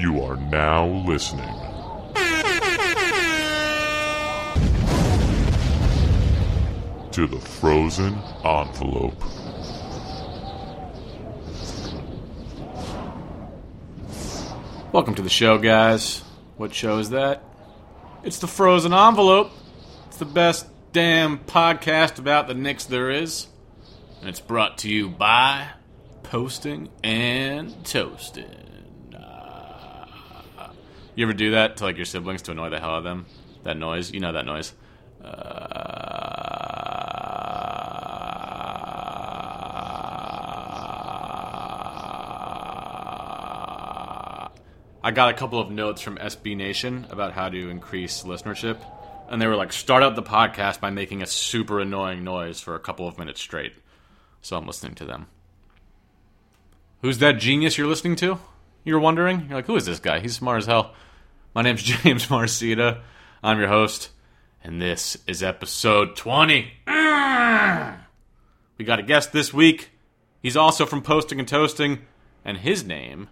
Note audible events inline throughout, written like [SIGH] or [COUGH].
You are now listening to the Frozen Envelope. Welcome to the show, guys. What show is that? It's the Frozen Envelope. It's the best damn podcast about the Knicks there is. And it's brought to you by Posting and Toasting. Uh, you ever do that to like your siblings to annoy the hell out of them? That noise? You know that noise. I got a couple of notes from SB Nation about how to increase listenership. And they were like, start out the podcast by making a super annoying noise for a couple of minutes straight. So I'm listening to them. Who's that genius you're listening to? You're wondering? You're like, who is this guy? He's smart as hell. My name's [LAUGHS] James Marcita. I'm your host. And this is episode 20. [CLEARS THROAT] We got a guest this week. He's also from Posting and Toasting. And his name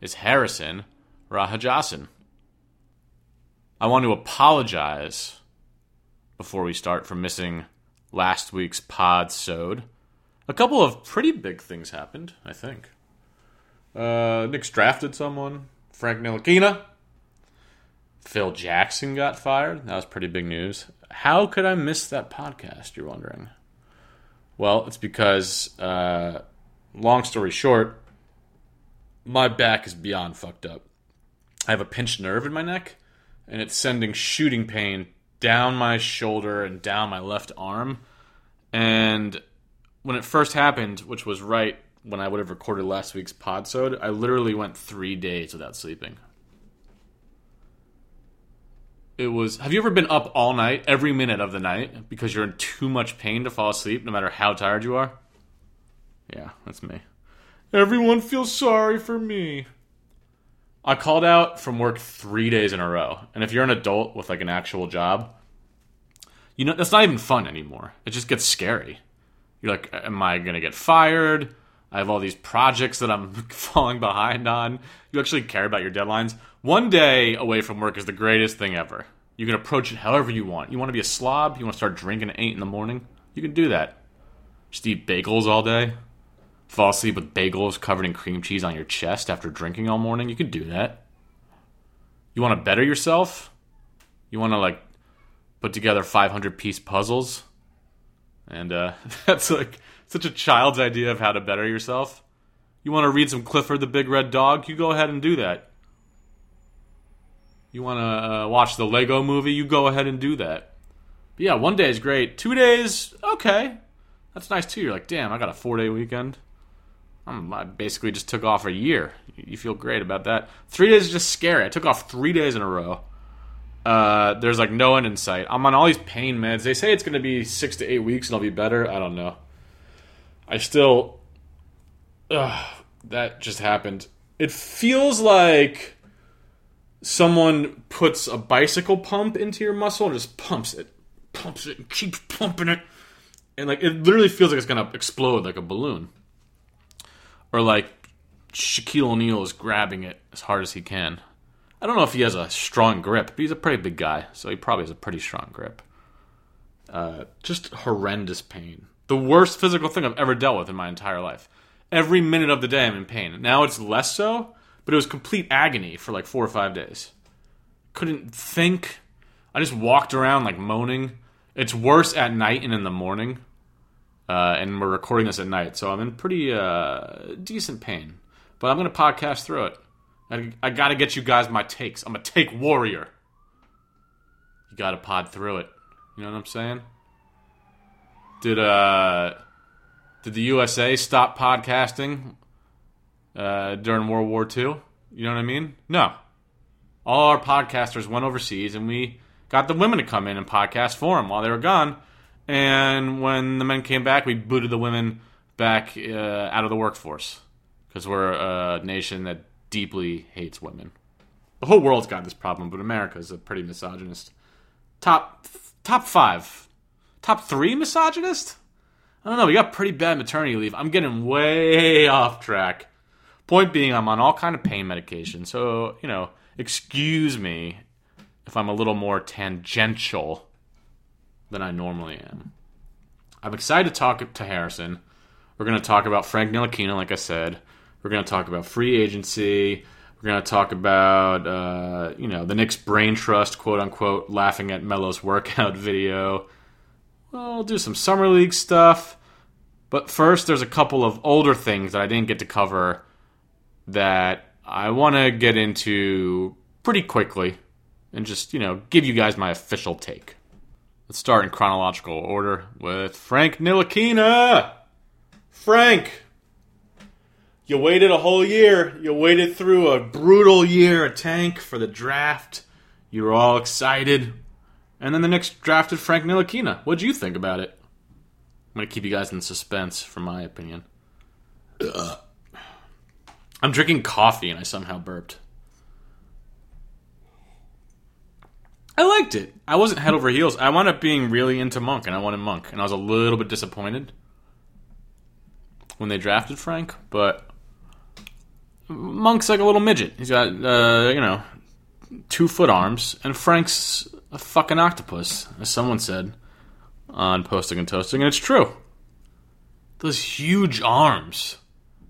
is Harrison Rahajason. I want to apologize before we start for missing last week's pod sode. A couple of pretty big things happened, I think. Uh, Knicks drafted someone, Frank Ntilikina. Phil Jackson got fired. That was pretty big news. How could I miss that podcast, you're wondering? Well, it's because, uh, long story short, my back is beyond fucked up. I have a pinched nerve in my neck, and it's sending shooting pain down my shoulder and down my left arm. And when it first happened, which was right when I would have recorded last week's podsode, I literally went three days without sleeping. It was. Have you ever been up all night, every minute of the night, because you're in too much pain to fall asleep, no matter how tired you are? Yeah, that's me. Everyone feels sorry for me. I called out from work three days in a row. And if you're an adult with like an actual job, you know, that's not even fun anymore. It just gets scary. You're like, am I going to get fired? I have all these projects that I'm [LAUGHS] falling behind on. You actually care about your deadlines. One day away from work is the greatest thing ever. You can approach it however you want. You want to be a slob? You want to start drinking at 8 in the morning? You can do that. Just eat bagels all day fall asleep with bagels covered in cream cheese on your chest after drinking all morning. You could do that. You want to better yourself? You want to like put together 500 piece puzzles? And uh, [LAUGHS] that's like such a child's idea of how to better yourself. You want to read some Clifford the Big Red Dog? You go ahead and do that. You want to uh, watch the Lego movie? You go ahead and do that. But yeah, one day is great. Two days, okay. That's nice too. You're like, damn, I got a four day weekend. I'm, I basically just took off a year. You feel great about that. Three days is just scary. I took off three days in a row. Uh, there's like no end in sight. I'm on all these pain meds. They say it's going to be six to eight weeks and I'll be better. I don't know. I still. Ugh, that just happened. It feels like someone puts a bicycle pump into your muscle and just pumps it, pumps it, and keeps pumping it. And like it literally feels like it's to explode like a balloon or like Shaquille O'Neal is grabbing it as hard as he can. I don't know if he has a strong grip, but he's a pretty big guy, so he probably has a pretty strong grip. Uh, just horrendous pain. The worst physical thing I've ever dealt with in my entire life. Every minute of the day I'm in pain. Now it's less so, but it was complete agony for like four or five days. Couldn't think. I just walked around like moaning. It's worse at night and in the morning uh, and we're recording this at night, so I'm in pretty uh, decent pain. But I'm going to podcast through it. I, I got to get you guys my takes. I'm a take warrior. You got to pod through it. You know what I'm saying? Did uh did the USA stop podcasting uh, during World War II? You know what I mean? No. All our podcasters went overseas, and we got the women to come in and podcast for them while they were gone and when the men came back, we booted the women back uh, out of the workforce because we're a nation that deeply hates women. The whole world's got this problem, but America is a pretty misogynist. Top top five, top three misogynist. I don't know. We got pretty bad maternity leave. I'm getting way off track. Point being, I'm on all kind of pain medication, so you know, excuse me if I'm a little more tangential than I normally am. I'm excited to talk to Harrison. We're going to talk about Frank Ntilikina, like I said. We're going to talk about free agency. We're going to talk about, uh, you know, the Knicks brain trust, quote unquote, laughing at Melo's workout [LAUGHS] video. We'll do some summer league stuff. But first, there's a couple of older things that I didn't get to cover that I want to get into pretty quickly and just, you know, give you guys my official take. Let's start in chronological order with Frank Ntilikina. Frank, you waited a whole year. You waited through a brutal year, a tank for the draft. You were all excited. And then the Knicks drafted Frank Ntilikina. What'd you think about it? I'm going to keep you guys in suspense for my opinion. I'm drinking coffee and I somehow burped. I liked it. I wasn't head over heels. I wound up being really into Monk, and I wanted Monk, and I was a little bit disappointed when they drafted Frank, but Monk's like a little midget. He's got, uh, you know, two foot arms, and Frank's a fucking octopus, as someone said on Posting and Toasting, and it's true. Those huge arms,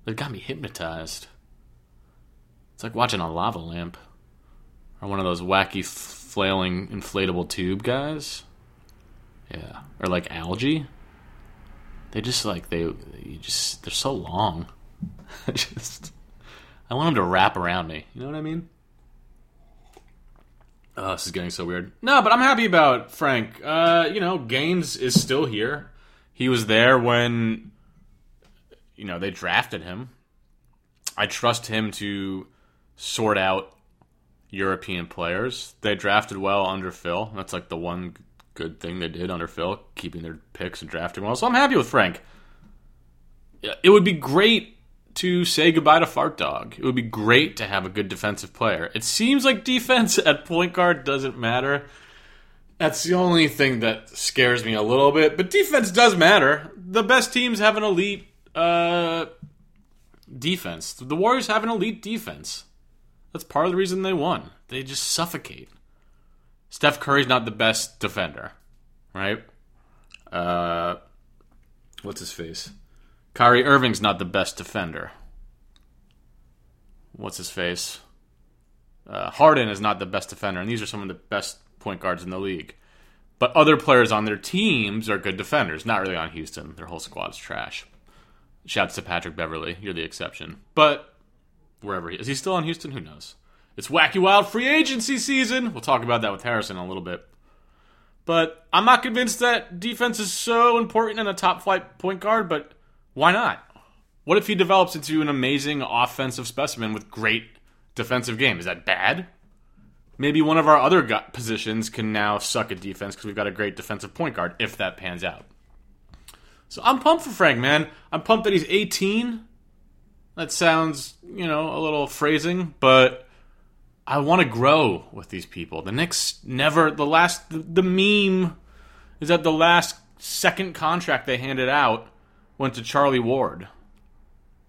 they got me hypnotized. It's like watching a lava lamp or one of those wacky flailing inflatable tube guys. Yeah, or like algae. They just like they you just they're so long. [LAUGHS] I just I want them to wrap around me. You know what I mean? Oh, this is getting so weird. No, but I'm happy about Frank. Uh, you know, Gaines is still here. He was there when you know they drafted him. I trust him to sort out European players. They drafted well under Phil. That's like the one good thing they did under Phil, keeping their picks and drafting well. So I'm happy with Frank. It would be great to say goodbye to Fart Dog. It would be great to have a good defensive player. It seems like defense [LAUGHS] at point guard doesn't matter. That's the only thing that scares me a little bit. But defense does matter. The best teams have an elite uh, defense. The Warriors have an elite defense. That's part of the reason they won. They just suffocate. Steph Curry's not the best defender, right? Uh, what's his face? Kyrie Irving's not the best defender. What's his face? Uh, Harden is not the best defender, and these are some of the best point guards in the league. But other players on their teams are good defenders. Not really on Houston. Their whole squad's trash. Shouts to Patrick Beverley. You're the exception. But wherever he is. He still on Houston? Who knows? It's wacky wild free agency season. We'll talk about that with Harrison in a little bit. But I'm not convinced that defense is so important in a top flight point guard, but why not? What if he develops into an amazing offensive specimen with great defensive game? Is that bad? Maybe one of our other positions can now suck at defense because we've got a great defensive point guard if that pans out. So I'm pumped for Frank, man. I'm pumped that he's 18 that sounds, you know, a little phrasing, but I want to grow with these people. The Knicks never, the last, the, the meme is that the last second contract they handed out went to Charlie Ward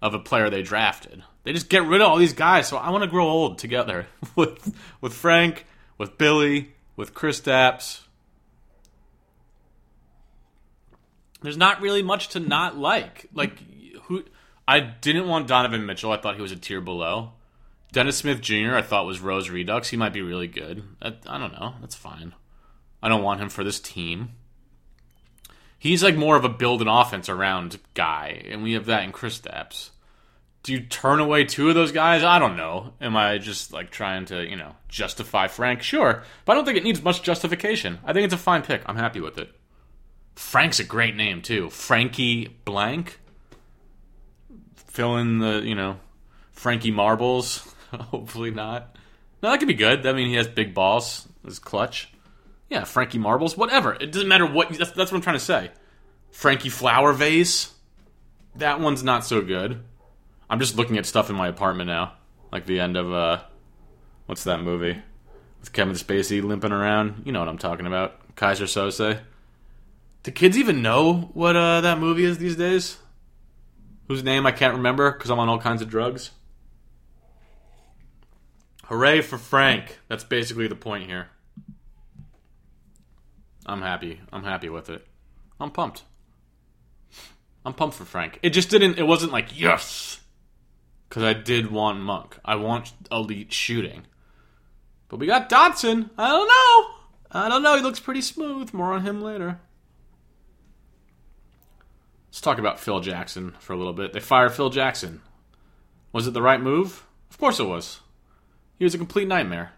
of a player they drafted. They just get rid of all these guys, so I want to grow old together [LAUGHS] with with Frank, with Billy, with Kristaps. There's not really much to not like. Like I didn't want Donovan Mitchell. I thought he was a tier below. Dennis Smith Jr. I thought was Rose Redux. He might be really good. I, I don't know. That's fine. I don't want him for this team. He's like more of a build an offense around guy, and we have that in Kristaps. Do you turn away two of those guys? I don't know. Am I just like trying to, you know, justify Frank? Sure, but I don't think it needs much justification. I think it's a fine pick. I'm happy with it. Frank's a great name too. Frankie Blank fill in the you know Frankie Marbles. [LAUGHS] Hopefully not. No, that could be good. I mean, he has big balls. His clutch. Yeah, Frankie Marbles. Whatever. It doesn't matter what. That's, that's what I'm trying to say. Frankie Flower Vase. That one's not so good. I'm just looking at stuff in my apartment now, like the end of uh, what's that movie with Kevin Spacey limping around? You know what I'm talking about. Keyser Söze. Do kids even know what uh, that movie is these days? Whose name I can't remember because I'm on all kinds of drugs. Hooray for Frank. That's basically the point here. I'm happy. I'm happy with it. I'm pumped. I'm pumped for Frank. It just didn't. It wasn't like yes, because I did want Monk. I want elite shooting, but we got Dotson. I don't know. I don't know. He looks pretty smooth. More on him later. Let's talk about Phil Jackson for a little bit. They fired Phil Jackson. Was it the right move? Of course it was. He was a complete nightmare.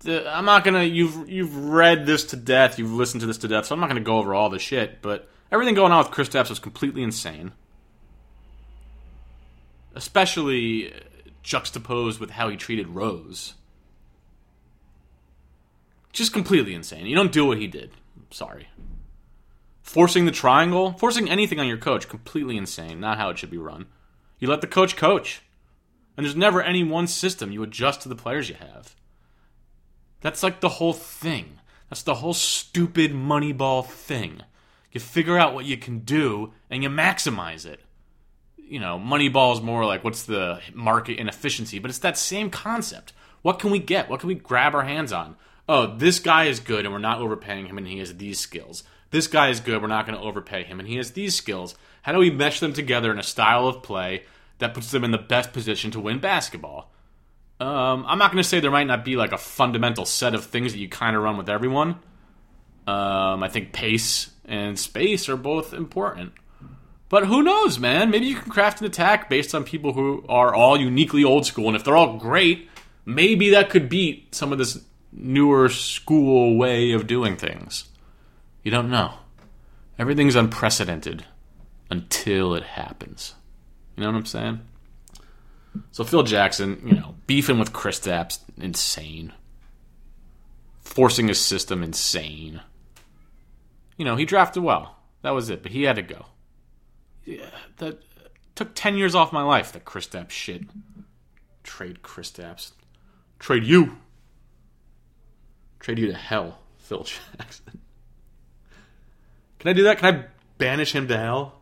The, I'm not gonna. You've you've read this to death. You've listened to this to death. So I'm not gonna go over all the shit. But everything going on with Chris Kristaps was completely insane. Especially juxtaposed with how he treated Rose. Just completely insane. You don't do what he did. Sorry. Forcing the triangle, forcing anything on your coach, completely insane. Not how it should be run. You let the coach coach. And there's never any one system. You adjust to the players you have. That's like the whole thing. That's the whole stupid Moneyball thing. You figure out what you can do and you maximize it. You know, Moneyball is more like what's the market inefficiency, but it's that same concept. What can we get? What can we grab our hands on? Oh, this guy is good and we're not overpaying him and he has these skills. This guy is good, we're not going to overpay him and he has these skills. How do we mesh them together in a style of play that puts them in the best position to win basketball? Um, I'm not going to say there might not be like a fundamental set of things that you kind of run with everyone. Um, I think pace and space are both important. But who knows, man? Maybe you can craft an attack based on people who are all uniquely old school. And if they're all great, maybe that could beat some of this newer school way of doing things. You don't know. Everything's unprecedented until it happens. You know what I'm saying? So Phil Jackson, you know, beefing with Chris Kristaps, insane. Forcing his system, insane. You know, he drafted well. That was it, but he had to go. Yeah, that took ten years off my life. That Kristaps shit. Trade Chris Kristaps. Trade you. Trade you to hell, Phil [LAUGHS] Jackson. Can I do that? Can I banish him to hell?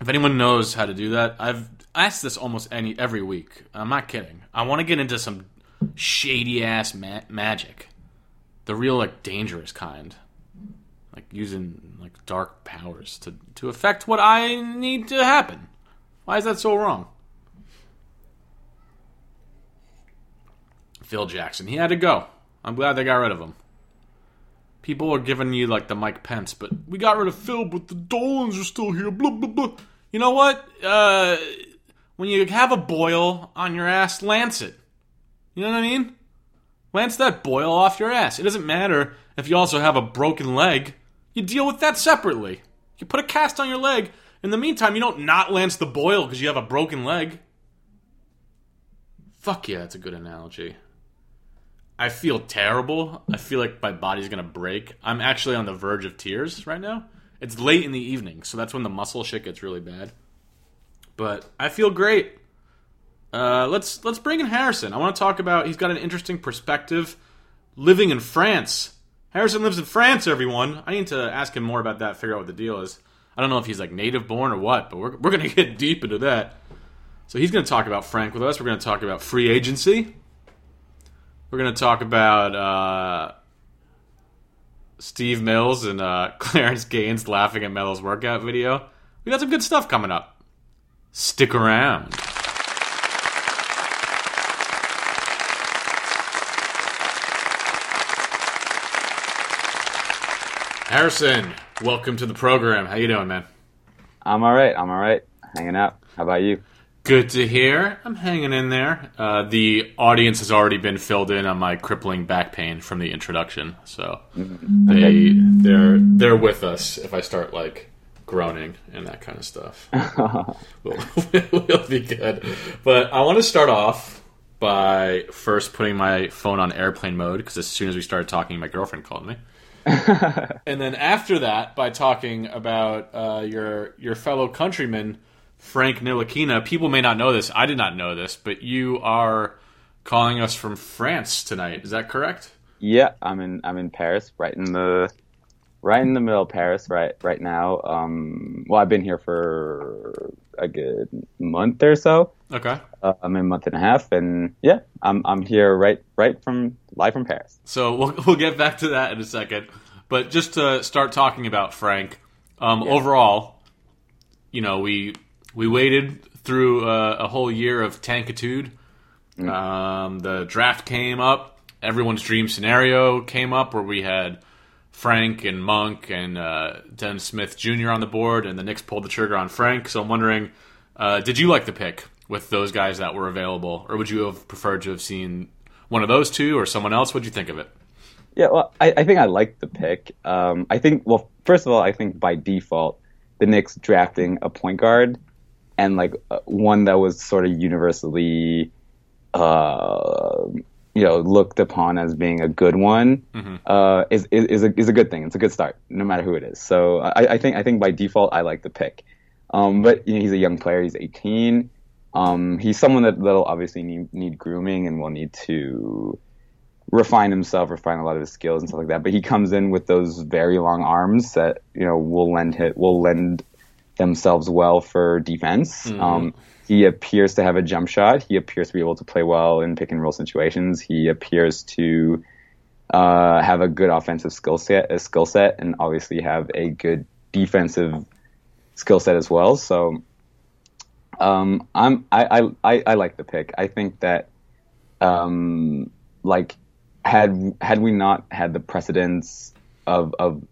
If anyone knows how to do that, I've asked this almost any every week. I'm not kidding. I want to get into some shady ass ma- magic, the real like dangerous kind, like using like dark powers to to affect what I need to happen. Why is that so wrong? Phil Jackson, he had to go. I'm glad they got rid of him. People are giving you like the Mike Pence, but we got rid of Phil, but the Dolans are still here. Blah blah blah. You know what? Uh, when you have a boil on your ass, lance it. You know what I mean? Lance that boil off your ass. It doesn't matter if you also have a broken leg. You deal with that separately. You put a cast on your leg. In the meantime, you don't not lance the boil because you have a broken leg. Fuck yeah, that's a good analogy. I feel terrible. I feel like my body's gonna break. I'm actually on the verge of tears right now. It's late in the evening, so that's when the muscle shit gets really bad. But I feel great. Uh, let's let's bring in Harrison. I want to talk about. He's got an interesting perspective, living in France. Harrison lives in France. Everyone, I need to ask him more about that. Figure out what the deal is. I don't know if he's like native born or what, but we're we're gonna [LAUGHS] get deep into that. So he's gonna talk about Frank with us. We're gonna talk about free agency. We're going to talk about uh, Steve Mills and uh, [LAUGHS] Clarence Gaines laughing at Melo's workout video. We got some good stuff coming up. Stick around. Harrison, welcome to the program. How you doing, man? I'm all right. I'm all right. Hanging out. How about you? Good to hear. I'm hanging in there. Uh, the audience has already been filled in on my crippling back pain from the introduction, so they they're they're with us if I start like groaning and that kind of stuff. [LAUGHS] we'll, [LAUGHS] we'll be good. But I want to start off by first putting my phone on airplane mode because as soon as we started talking, my girlfriend called me. [LAUGHS] and then after that, by talking about uh, your your fellow countryman Frank Ntilikina. People may not know this. I did not know this, but you are calling us from France tonight. Is that correct? Yeah, I'm in I'm in Paris, right in the right in the middle of Paris, right right now. Um, well, I've been here for a good month or so. Okay. uh, I'm in a month and a half, and yeah, I'm I'm here right right from live from Paris. So we'll [LAUGHS] we'll get back to that in a second. But just to start talking about Frank, um, overall, you know, we we waited through uh, a whole year of tankitude. Um, the draft came up. Everyone's dream scenario came up where we had Frank and Monk and uh, Dennis Smith Jr. on the board, and the Knicks pulled the trigger on Frank. So I'm wondering, uh, did you like the pick with those guys that were available, or would you have preferred to have seen one of those two or someone else? What'd you think of it? Yeah, well, I, I think I like the pick. Um, I think, well, first of all, I think by default, the Knicks drafting a point guard and like uh, one that was sort of universally, uh, you know, looked upon as being a good one uh, is, is is a is a good thing. It's a good start, no matter who it is. So I, I think I think by default, I like the pick. Um, but you know, he's a young player. He's 18. Um, he's someone that that'll obviously need need grooming and will need to refine himself, refine a lot of his skills and stuff like that. But he comes in with those very long arms that you know will lend hit will lend themselves well for defense. Um, he appears to have a jump shot. He appears to be able to play well in pick and roll situations. He appears to uh, have a good offensive skill set, a skill set, and obviously have a good defensive skill set as well. So. Um, I'm I, I, I, I like the pick. I think that um, like had had we not had the precedence of of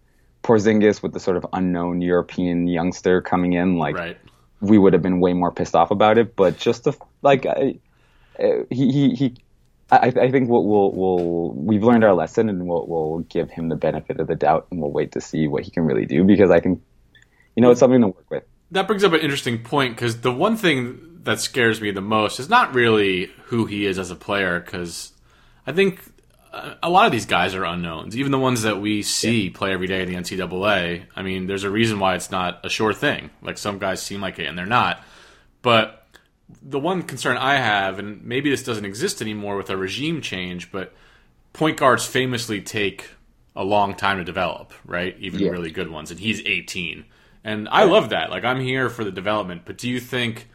Porzingis with the sort of unknown European youngster coming in, like Right. we would have been way more pissed off about it. But just the like I, uh, he he he. I, I think we'll, we'll, we'll, we've learned our lesson and we'll, we'll give him the benefit of the doubt and we'll wait to see what he can really do because I think, you know, it's something to work with. That brings up an interesting point because the one thing that scares me the most is not really who he is as a player because I think a lot of these guys are unknowns, even the ones that we see play every day in the NCAA. I mean, there's a reason why it's not a sure thing. Like some guys seem like it and they're not. But the one concern I have, and maybe this doesn't exist anymore with a regime change, but point guards famously take a long time to develop, right? Even Yeah. really good ones. And he's 18. And I love that. Like, I'm here for the development. But do you think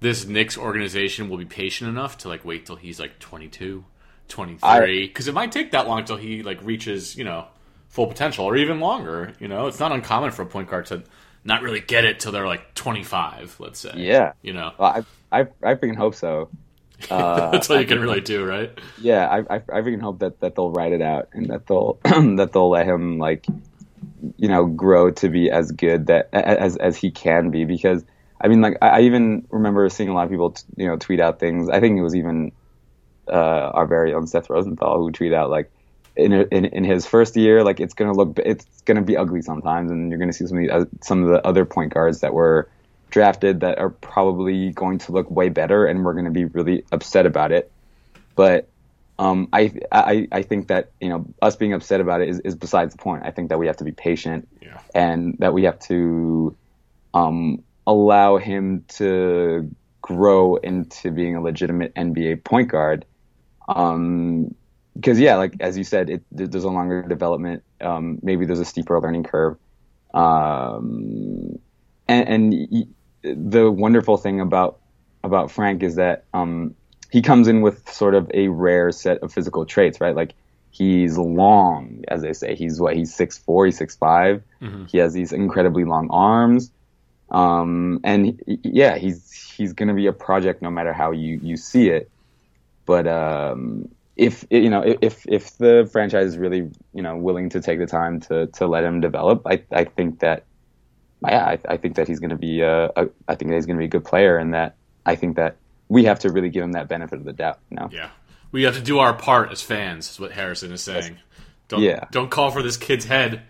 this Knicks organization will be patient enough to, like, wait till he's, like, 22, 23? Because it might take that long until he, like, reaches, you know, full potential or even longer. You know, it's not uncommon for a point guard to not really get it till they're, like, 25, let's say. Yeah. You know? Well, I, I, I freaking hope so. [LAUGHS] Uh, That's all you can really do, right? yeah, I, I, I freaking hope that, that they'll write it out and that they'll [CLEARS THROAT] that they'll let him like, you know, grow to be as good that as as he can be. Because I mean, like I, I even remember seeing a lot of people, t- you know, tweet out things. I think it was even uh, our very own Seth Rosenthal who tweeted out like. In, in in his first year, like it's gonna look, it's gonna be ugly sometimes, and you're gonna see some of the, uh, some of the other point guards that were drafted that are probably going to look way better, and we're going to be really upset about it. But um, I, I I think that you know us being upset about it is, is besides the point. I think that we have to be patient, Yeah. and that we have to um, allow him to grow into being a legitimate NBA point guard. Um, because yeah, like as you said, it, there's a longer development. Um, maybe there's a steeper learning curve. Um, and, and the wonderful thing about about Frank is that um, he comes in with sort of a rare set of physical traits, right? Like he's long, as they say. He's what? He's six four. He's six He has these incredibly long arms, um, and he- yeah, he's he's going to be a project no matter how you you see it. But um, if you know if if the franchise is really you know willing to take the time to to let him develop, I I think that yeah, I, I think that he's going to be a, a I think that he's going to be a good player, and that I think that we have to really give him that benefit of the doubt. You know? Yeah. We have to do our part as fans, is what Harrison is saying. Don't, Yeah. don't call for this kid's head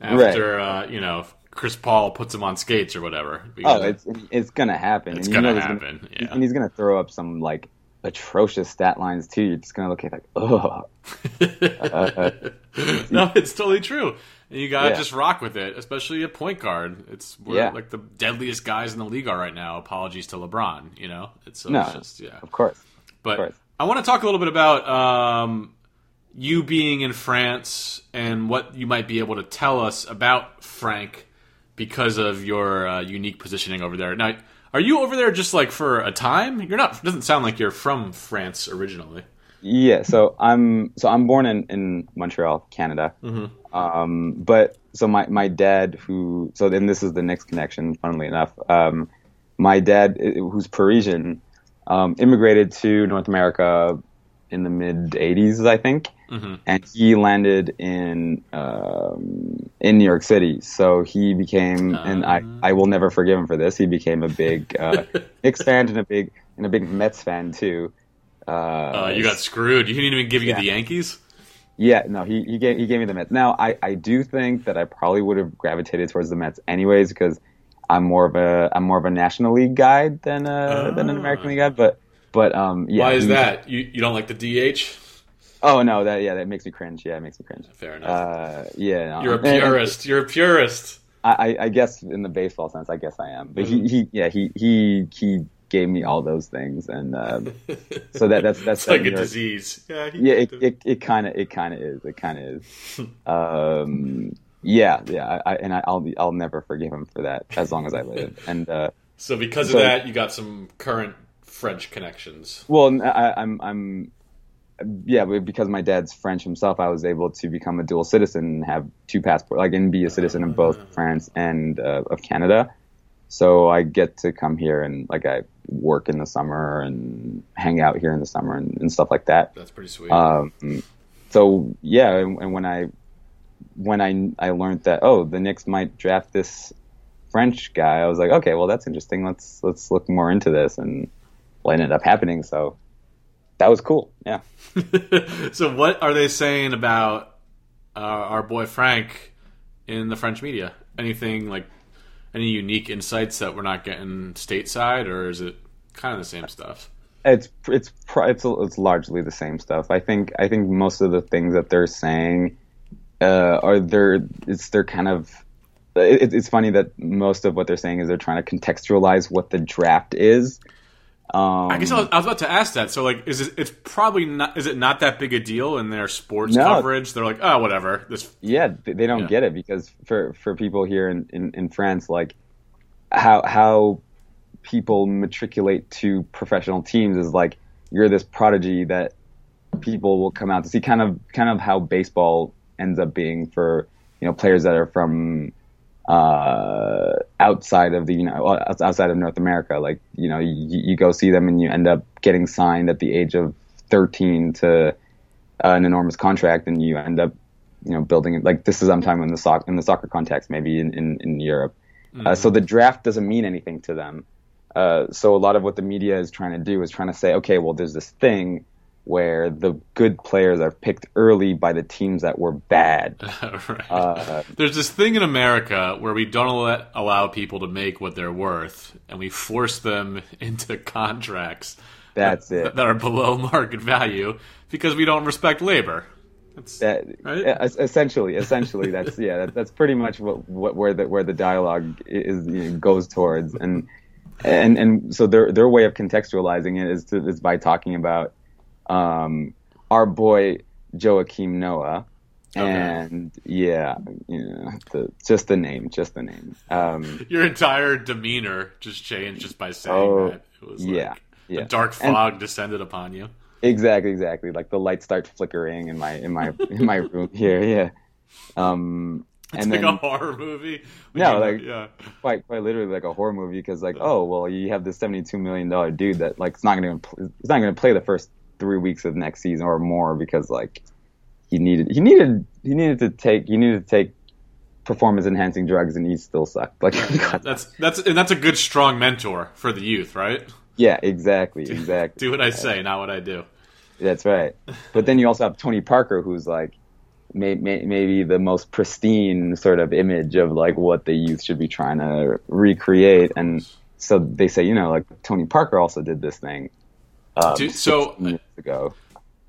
after, uh, you know, Chris Paul puts him on skates or whatever. Oh, it's it's going to happen. It's and gonna know happen, Gonna, yeah. And he's going to throw up some like atrocious stat lines too. You're just to look at it like, oh, [LAUGHS] no, it's totally true. And you gotta Yeah. just rock with it, especially a point guard. It's we're Yeah. like the deadliest guys in the league are right now. Apologies to LeBron, you know. It's, so no, it's just yeah. of course. But course. I want to talk a little bit about um, you being in France and what you might be able to tell us about Frank because of your uh, unique positioning over there. Now, are you over there just like for a time? You're not. Doesn't sound like you're from France originally. Yeah, so I'm so I'm born in, in Montreal, Canada. Um, but so my, my dad, who so then this is the next connection. Funnily enough, um, my dad, who's Parisian, um, immigrated to North America in the mid '80s, I think, and he landed in um, in New York City. So he became, and I I will never forgive him for this. He became a big [LAUGHS] uh, Knicks fan and a big and a big Mets fan too. Uh, you got screwed. You didn't even give you Yeah. the Yankees. Yeah, no, he, he gave he gave me the Mets. Now I, I do think that I probably would have gravitated towards the Mets anyways because I'm more of a I'm more of a National League guy than a than an American League guy. But but um yeah. Why is he- that? You you don't like the DH? Oh no, that yeah that makes me cringe. Yeah, it makes me cringe. Fair enough. Uh, yeah, no. You're a [LAUGHS] And- and purist. You're a purist. I, I- guess in the baseball sense, I guess I am. But Mm-hmm. he, he yeah he he he gave me all those things, and um, so that that's that's [LAUGHS] It's like that a York- disease. Yeah, he- yeah it it it kind of it kind of is it kind of is [LAUGHS] um yeah yeah I, and I, i'll be i'll never forgive him for that as long as i live and uh So because So- of that, you got some current French connections. well I, i'm i'm yeah because my dad's french himself i was able to become a dual citizen and have two passports like and be a citizen of both france and uh, of canada so i get to come here and like i work in the summer and hang out here in the summer and, and stuff like that That's pretty sweet. Um, so yeah, and, and when I when I I learned that oh the Knicks might draft this French guy, I was like okay, well that's interesting. Let's let's look more into this, and ended up happening. So that was cool. Yeah. [LAUGHS] so what are they saying about uh, our boy Frank in the French media? Anything like any unique insights that we're not getting stateside, or is it kind of the same stuff? It's it's it's it's largely the same stuff. I think I think most of the things that they're saying uh, are they're it's they're kind of it, it's funny that most of what they're saying is they're trying to contextualize what the draft is. Um, I guess I was, I was about to ask that. So like, is it? It's probably not. Is it not that big a deal in their sports No. coverage? They're like, oh, whatever. This yeah they, don't Yeah. get it because for for people here in, in, in france like how how people matriculate to professional teams is like you're this prodigy that people will come out to see kind of kind of how baseball ends up being for you know players that are from uh outside of the you know outside of north america like you know you, you go see them and you end up getting signed at the age of 13 to uh, an enormous contract and you end up you know building it like this is I'm talking in the soccer in the soccer context maybe in in, in Europe. Uh, so the draft doesn't mean anything to them. Uh, so a lot of what the media is trying to do is trying to say, okay, well, there's this thing where the good players are picked early by the teams that were bad. [LAUGHS] right. Uh, There's this thing in America where we don't let, allow people to make what they're worth, and we force them [LAUGHS] into contracts That's that, it. that are below [LAUGHS] market value because we don't respect labor. It's, That, Right? essentially, essentially, that's yeah, that, that's pretty much what, what where the where the dialogue is you know, goes towards, and and and so their their way of contextualizing it is to, is by talking about um, our boy Joakim Noah, Okay. and yeah, you know, the, just the name, just the name. Um, [LAUGHS] Your entire demeanor just changed just by saying Oh, that. It was yeah, like yeah. a dark And- fog descended upon you. Exactly, exactly. Like the lights start flickering in my in my in my [LAUGHS] room here. Yeah. Um, It's and like then a horror movie. No, You- like- yeah. quite quite literally like a horror movie because like oh well you have this seventy two million dollar dude that like it's not gonna it's not gonna play the first three weeks of next season or more because like he needed he needed he needed to take he needed to take performance enhancing drugs and he still sucked [LAUGHS] like That's that's and that's a good strong mentor for the youth, right? yeah exactly [LAUGHS] exactly Do what I say, not what I do. That's right. [LAUGHS] But then you also have Tony Parker, who's like may, may, maybe the most pristine sort of image of like what the youth should be trying to recreate. And so they say, you know, like Tony Parker also did this thing. Um, Dude, so- years ago.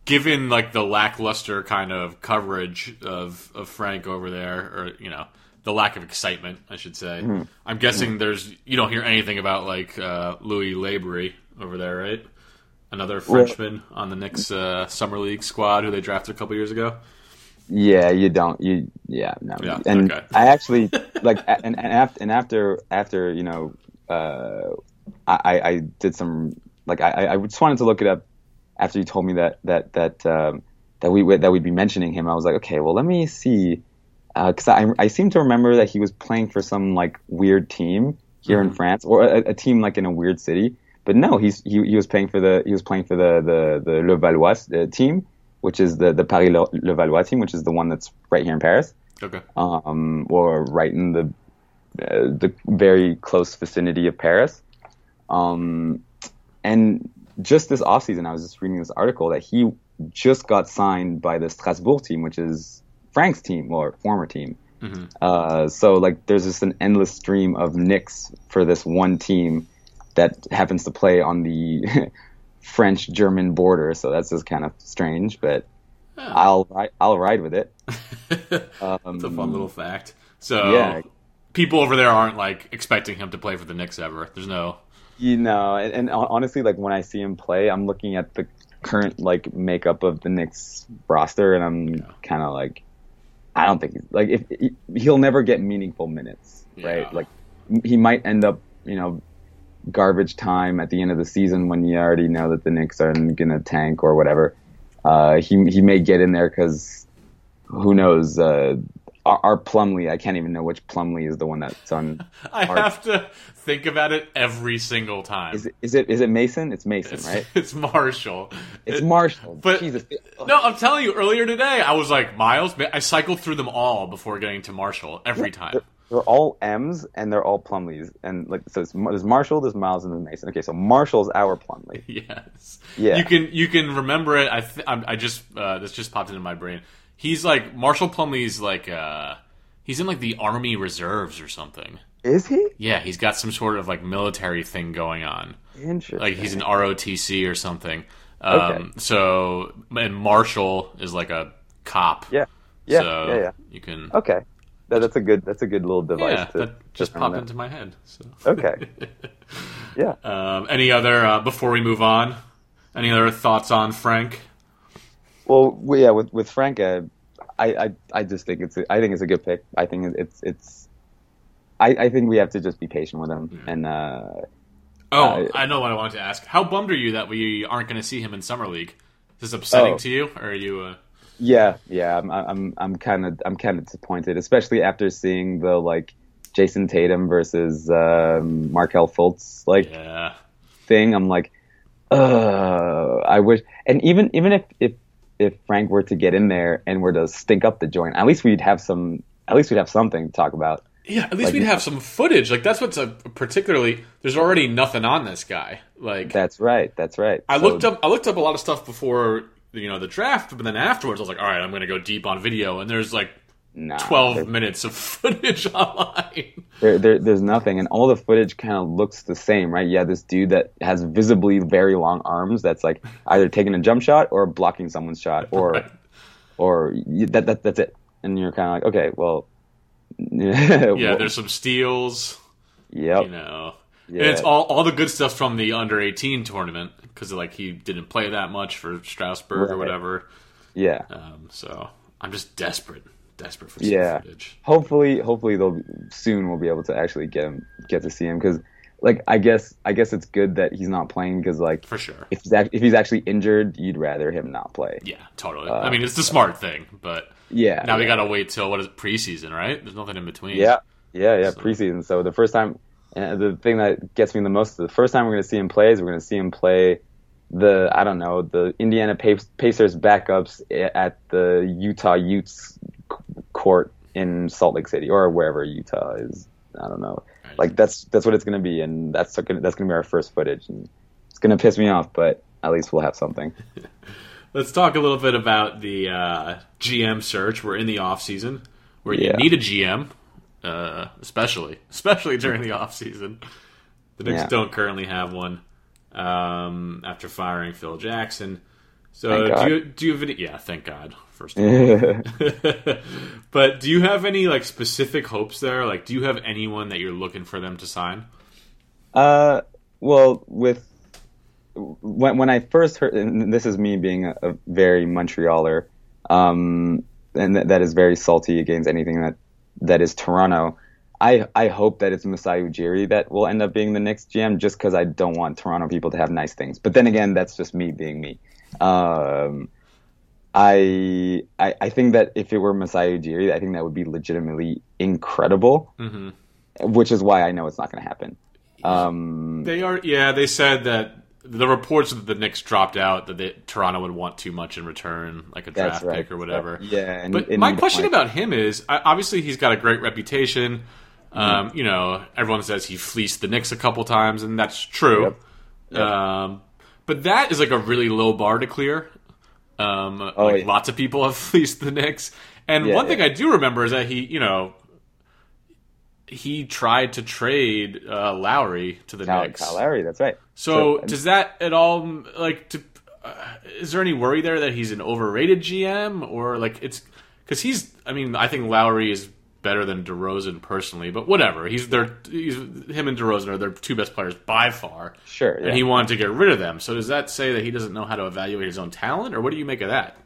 given like the lackluster kind of coverage of of Frank over there, or you know, the lack of excitement, I should say. Mm-hmm. I'm guessing there's you don't hear anything about like uh, Louis Labeyrie over there, right? Another Frenchman on the Knicks uh, summer league squad who they drafted a couple years ago. Yeah, you don't. You yeah no. Yeah, and okay. I actually like and and after and after after you know uh, I- I did some like I I just wanted to look it up after you told me that that that um, that we that we'd be mentioning him. I was like, okay, well let me see because I I seem to remember that he was playing for some like weird team here in France or a, a team like in a weird city. But no, he's he, he was playing for the he was playing for the the the Levallois uh, team, which is the the Paris Le, Levallois team, which is the one that's right here in Paris, Okay. um, or right in the uh, the very close vicinity of Paris. Um, and just this offseason, I was just reading this article that he just got signed by the Strasbourg team, which is Frank's team or former team. Uh, so like, there's just an endless stream of Knicks for this one team that happens to play on the [LAUGHS] French-German border. So that's just kind of strange, but I'll ri- I'll ride with it. Um, [LAUGHS] It's a fun little fact. So yeah. people over there aren't like expecting him to play for the Knicks ever. There's no. You know, and, and honestly, like when I see him play, I'm looking at the current like makeup of the Knicks roster, and I'm kind of like, I don't think he's like if he, he'll never get meaningful minutes, Yeah. right? Like he might end up, you know, garbage time at the end of the season when you already know that the Knicks are gonna tank or whatever. Uh, he he may get in there because who knows. Uh, our, our Plumlee, I can't even know which Plumlee is the one that's on. [LAUGHS] I Art. have to think about it every single time. Is it is it is it Mason? It's Mason, it's, right? [LAUGHS] it's Marshall. It's It- Marshall. but- Jesus. No, I'm telling you, earlier today, I was like, Miles, I cycled through them all before getting to Marshall every time. They're all M's and they're all Plumlees. And like so, it's, there's Marshall, there's Miles, and there's Mason. Okay, so Marshall's our Plumlee. [LAUGHS] Yes. Yeah. You can you can remember it. I th- I'm- I just uh, this just popped into my brain. He's like Marshall Plumlee's like uh he's in like the Army Reserves or something. Is he? Yeah, he's got some sort of like military thing going on. Interesting. Like he's an ROTC or something. Um, Okay. So and Marshall is like a cop. Yeah. Yeah. So yeah. Yeah. You can. Okay. That, that's a good. That's a good little device. Yeah, to, just popped into my head. So. Okay. [LAUGHS] Yeah. Um, any other uh, before we move on? Any other thoughts on Frank? Well, yeah. With with Frank, uh, I, I I just think it's a, I think it's a good pick. I think it's it's. I, I think we have to just be patient with him, and uh, Oh, Uh, I know what I wanted to ask. How bummed are you that we aren't going to see him in summer league? Is this upsetting Oh. to you, or are you? Uh... Yeah, yeah, I'm I'm I'm kind of I'm kind of disappointed, especially after seeing the like Jayson Tatum versus um, Markelle Fultz like Yeah, thing. I'm like, uh, I wish, and even even if if if Frank were to get in there and were to stink up the joint, at least we'd have some. At least we'd have something to talk about. yeah. At least Like- we'd have some footage. Like that's what's a particularly. There's already nothing on this guy. Like That's right. That's right. I So- looked up. I looked up a lot of stuff before you know the draft, but then afterwards I was like, all right, I'm going to go deep on video, and there's like Nah, 12 minutes of [LAUGHS] footage online. there, there, there's nothing, and all the footage kind of looks the same, right? Yeah, this dude that has visibly very long arms that's like either taking a jump shot or blocking someone's shot, [LAUGHS] or Right. or that, that that's it, and you're kind of like, okay, well, [LAUGHS] Yeah, there's some steals. yep, You know, Yeah. and it's all all the good stuff from the under 18 tournament because like he didn't play that much for Strasbourg or whatever. yeah. Um, so I'm just desperate, desperate for some Yeah. footage. Hopefully, hopefully they'll soon we'll be able to actually get him get to see him because, like, I guess I guess it's good that he's not playing because like For sure. if he's act- if he's actually injured, you'd rather him not play. Yeah, totally. I mean, it's the smart thing, but Uh, Yeah. now we got to wait till what is it, preseason, right? There's nothing in between. Yeah, yeah, yeah. Preseason. So the first time, and the thing that gets me the most, the first time we're going to see him play is we're going to see him play the I don't know the Indiana Pacers backups at the Utah Utes court in Salt Lake City or wherever Utah is. I don't know. Like that's that's what it's going to be, and that's gonna, that's going to be our first footage, and it's going to piss me off, but at least we'll have something. [LAUGHS] Let's talk a little bit about the uh, GM search. We're in the off season where you need a GM, uh, especially [LAUGHS] especially during the off season. The Knicks Yeah. don't currently have one um, after firing Phil Jackson. So do you do you have any? Yeah, thank God. First of all, [LAUGHS] [LAUGHS] but do you have any like specific hopes there? Like, do you have anyone that you're looking for them to sign? Uh, well, with when when I first heard, and this is me being a, a very Montrealer. Um, and th- that is very salty against anything that that is Toronto. I I hope that it's Masai Ujiri that will end up being the next GM, just because I don't want Toronto people to have nice things. But then again, that's just me being me. Um, I, I I think that if it were Masai Ujiri, I think that would be legitimately incredible. Mhm. Which is why I know it's not going to happen. Um, They are, yeah. They said that the reports that the Knicks dropped out that they, Toronto would want too much in return, like a draft right. pick or whatever. Yeah, and, But and my question about him is, obviously he's got a great reputation. Mm-hmm. Um, You know, everyone says he fleeced the Knicks a couple times, and that's true. Yep. Um, but that is like a really low bar to clear. Um, like Oh, yeah. lots of people [LAUGHS] have fleeced the Knicks, and Yeah, one thing. I do remember is that he, you know, he tried to trade uh, Lowry to the Kyle, Knicks. Kyle Lowry, that's right. So, So- does that at all like? To, uh, is there any worry there that he's an overrated GM or like it's because he's? I mean, I think Lowry is better than DeRozan personally, but whatever. He's their he's him and DeRozan are their two best players by far, Sure, yeah. and he wanted to get rid of them. So does that say that he doesn't know how to evaluate his own talent, or what do you make of that?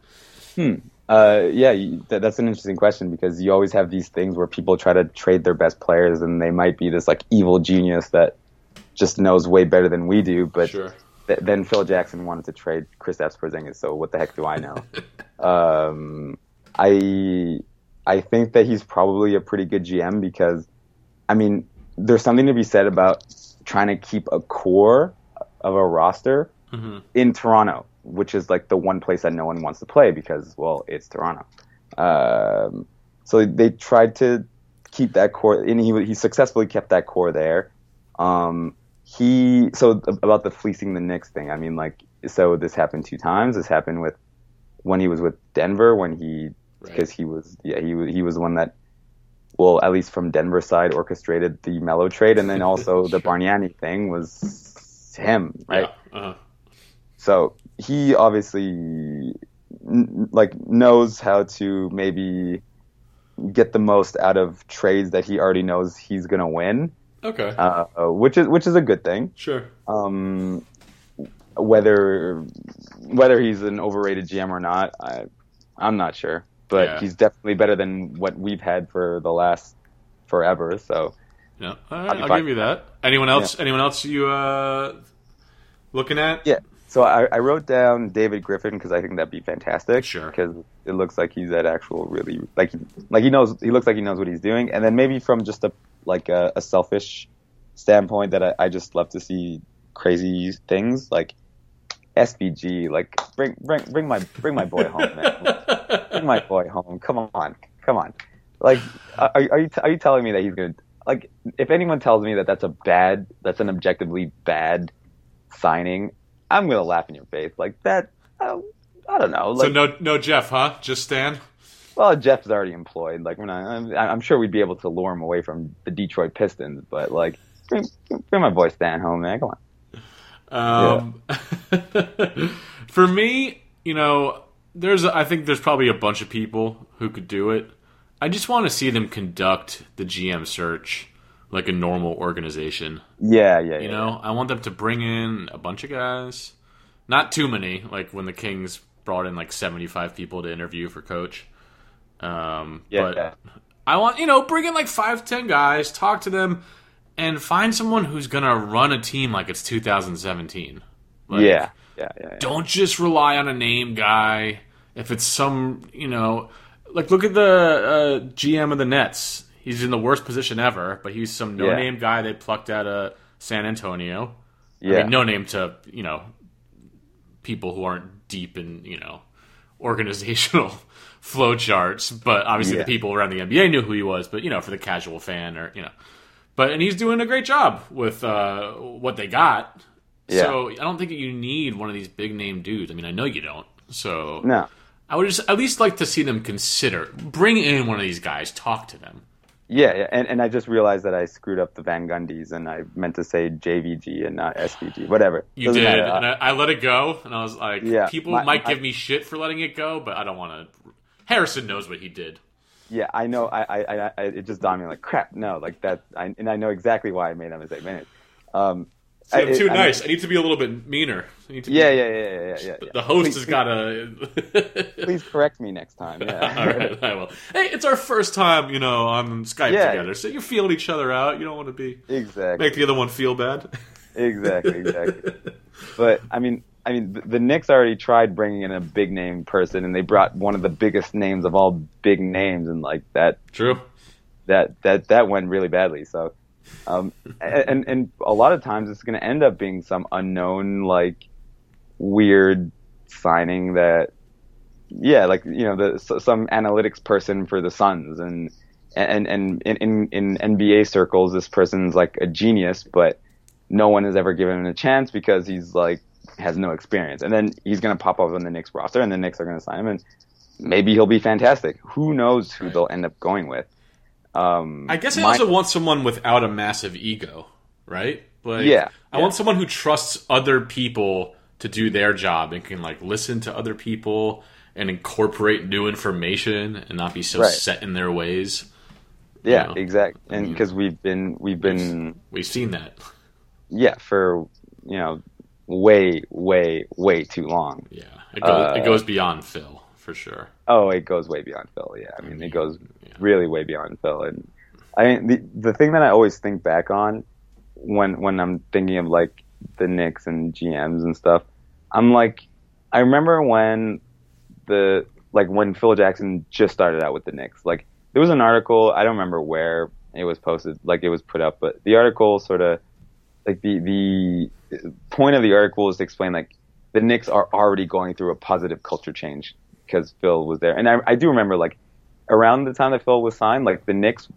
Uh, yeah, that, that's an interesting question because you always have these things where people try to trade their best players, and they might be this like evil genius that just knows way better than we do. But Sure. th- then Phil Jackson wanted to trade Chris Porzingis, so what the heck do I know? [LAUGHS] um, I I think that he's probably a pretty good GM because, I mean, there's something to be said about trying to keep a core of a roster in Toronto, which is like the one place that no one wants to play because, well, it's Toronto. Um, so they tried to keep that core, and he he successfully kept that core there. Um, he so about the fleecing the Knicks thing. I mean, like, so this happened two times. This happened with when he was with Denver when he because he was yeah he was he was the one that well at least from Denver side orchestrated the Melo trade, and then also [LAUGHS] the Bargnani thing was him, right? Yeah. Uh-huh. So he obviously n- like knows how to maybe get the most out of trades that he already knows he's gonna win, Okay. uh, uh, which is which is a good thing. sure. Um, whether whether he's an overrated GM or not, I I'm not sure, but Yeah. he's definitely better than what we've had for the last forever. So Yeah. All I'll I'll fine. give you that. Anyone else? Anyone else you uh looking at? yeah. So I, I wrote down David Griffin because I think that'd be fantastic. Sure. Because it looks like he's that actual really like like he knows he looks like he knows what he's doing, and then maybe from just a like a, a selfish standpoint that I, I just love to see crazy things like SVG. Like bring bring bring my bring my boy home, man. bring my boy home. Come on, come on. Like, are, are you are you telling me that he's gonna like? If anyone tells me that that's a bad, that's an objectively bad signing, I'm gonna laugh in your face. Like that. I, I don't know. So no, no Jeff, huh? Just Stan. well, Jeff's already employed. Like, not. I'm, I'm sure we'd be able to lure him away from the Detroit Pistons, but like, bring, bring my boy Stan home, man. Come on. Um, [LAUGHS] for me, you know, there's I think there's probably a bunch of people who could do it. I just want to see them conduct the GM search like a normal organization. Yeah, yeah, yeah. You know, I want them to bring in a bunch of guys, not too many. Like when the Kings brought in like 75 people to interview for coach. Um, yeah, but yeah. I want you know bring in like five ten guys, talk to them, and find someone who's gonna run a team like it's 2017. Like, yeah, yeah, yeah, yeah. Don't just rely on a name guy. If it's some you know, like look at the uh, GM of the Nets. He's in the worst position ever, but he's some no name guy they plucked out of San Antonio. Yeah. I mean, no name to you know people who aren't deep in you know organizational [LAUGHS] flow charts, but obviously Yeah. the people around the NBA knew who he was. But you know, for the casual fan or you know, but and he's doing a great job with uh, what they got. Yeah. So I don't think that you need one of these big name dudes. I mean, I know you don't. So No. I would just at least like to see them consider bring in one of these guys, talk to them. Yeah, yeah, and, and I just realized that I screwed up the Van Gundys, and I meant to say JVG and not SVG. Whatever. You Doesn't did, matter. and I, I let it go, and I was like, Yeah, people my- might my- give me shit for letting it go, but I don't want to. Harrison knows what he did. Yeah, I know. I, I, I, I it just dawned on me like crap. No, like that. I, and I know exactly why I made that mistake. Man, um, See, I'm too I- nice. I need to be a little bit meaner. I need to be- Yeah, yeah, yeah, yeah, yeah. yeah. The host Please- has got to. [LAUGHS] Please correct me next time. [LAUGHS] Yeah. All right, I will. Hey, it's our first time, you know, on Skype Yeah. together, so you're feeling each other out. You don't want to be exactly. make the other one feel bad. Exactly, exactly. [LAUGHS] but I mean, I mean, the, the Knicks already tried bringing in a big name person, and they brought one of the biggest names of all big names, and like that, True. that, that, that went really badly. So, um, and and a lot of times it's going to end up being some unknown, like weird signing that, yeah, like you know, the some analytics person for the Suns, and and and in in, in NBA circles, this person's like a genius, but no one has ever given him a chance because he's like has no experience. And then he's going to pop up on the Knicks roster, and the Knicks are going to sign him, and maybe he'll be fantastic. Who knows who they'll end up going with? Um, I guess I my- also want someone without a massive ego, right? Like, Yeah, I yeah. want someone who trusts other people to do their job and can like listen to other people and incorporate new information and not be so Right. set in their ways. yeah, you know, exactly. And mean- because we've been we've been We've seen that. yeah for you know way way way too long. Yeah, it goes, Uh, it goes beyond Phil for sure. Oh, it goes way beyond Phil. Yeah, I mean, it goes Yeah. really way beyond Phil. And I mean, the the thing that I always think back on when when I'm thinking of like the Knicks and GMs and stuff, I'm like, I remember when the like when Phil Jackson just started out with the Knicks. Like there was an article, I don't remember where it was posted, like it was put up, but the article sort of like the the point of the article is to explain like the Knicks are already going through a positive culture change because Phil was there. And I, I do remember like around the time that Phil was signed, like the Knicks,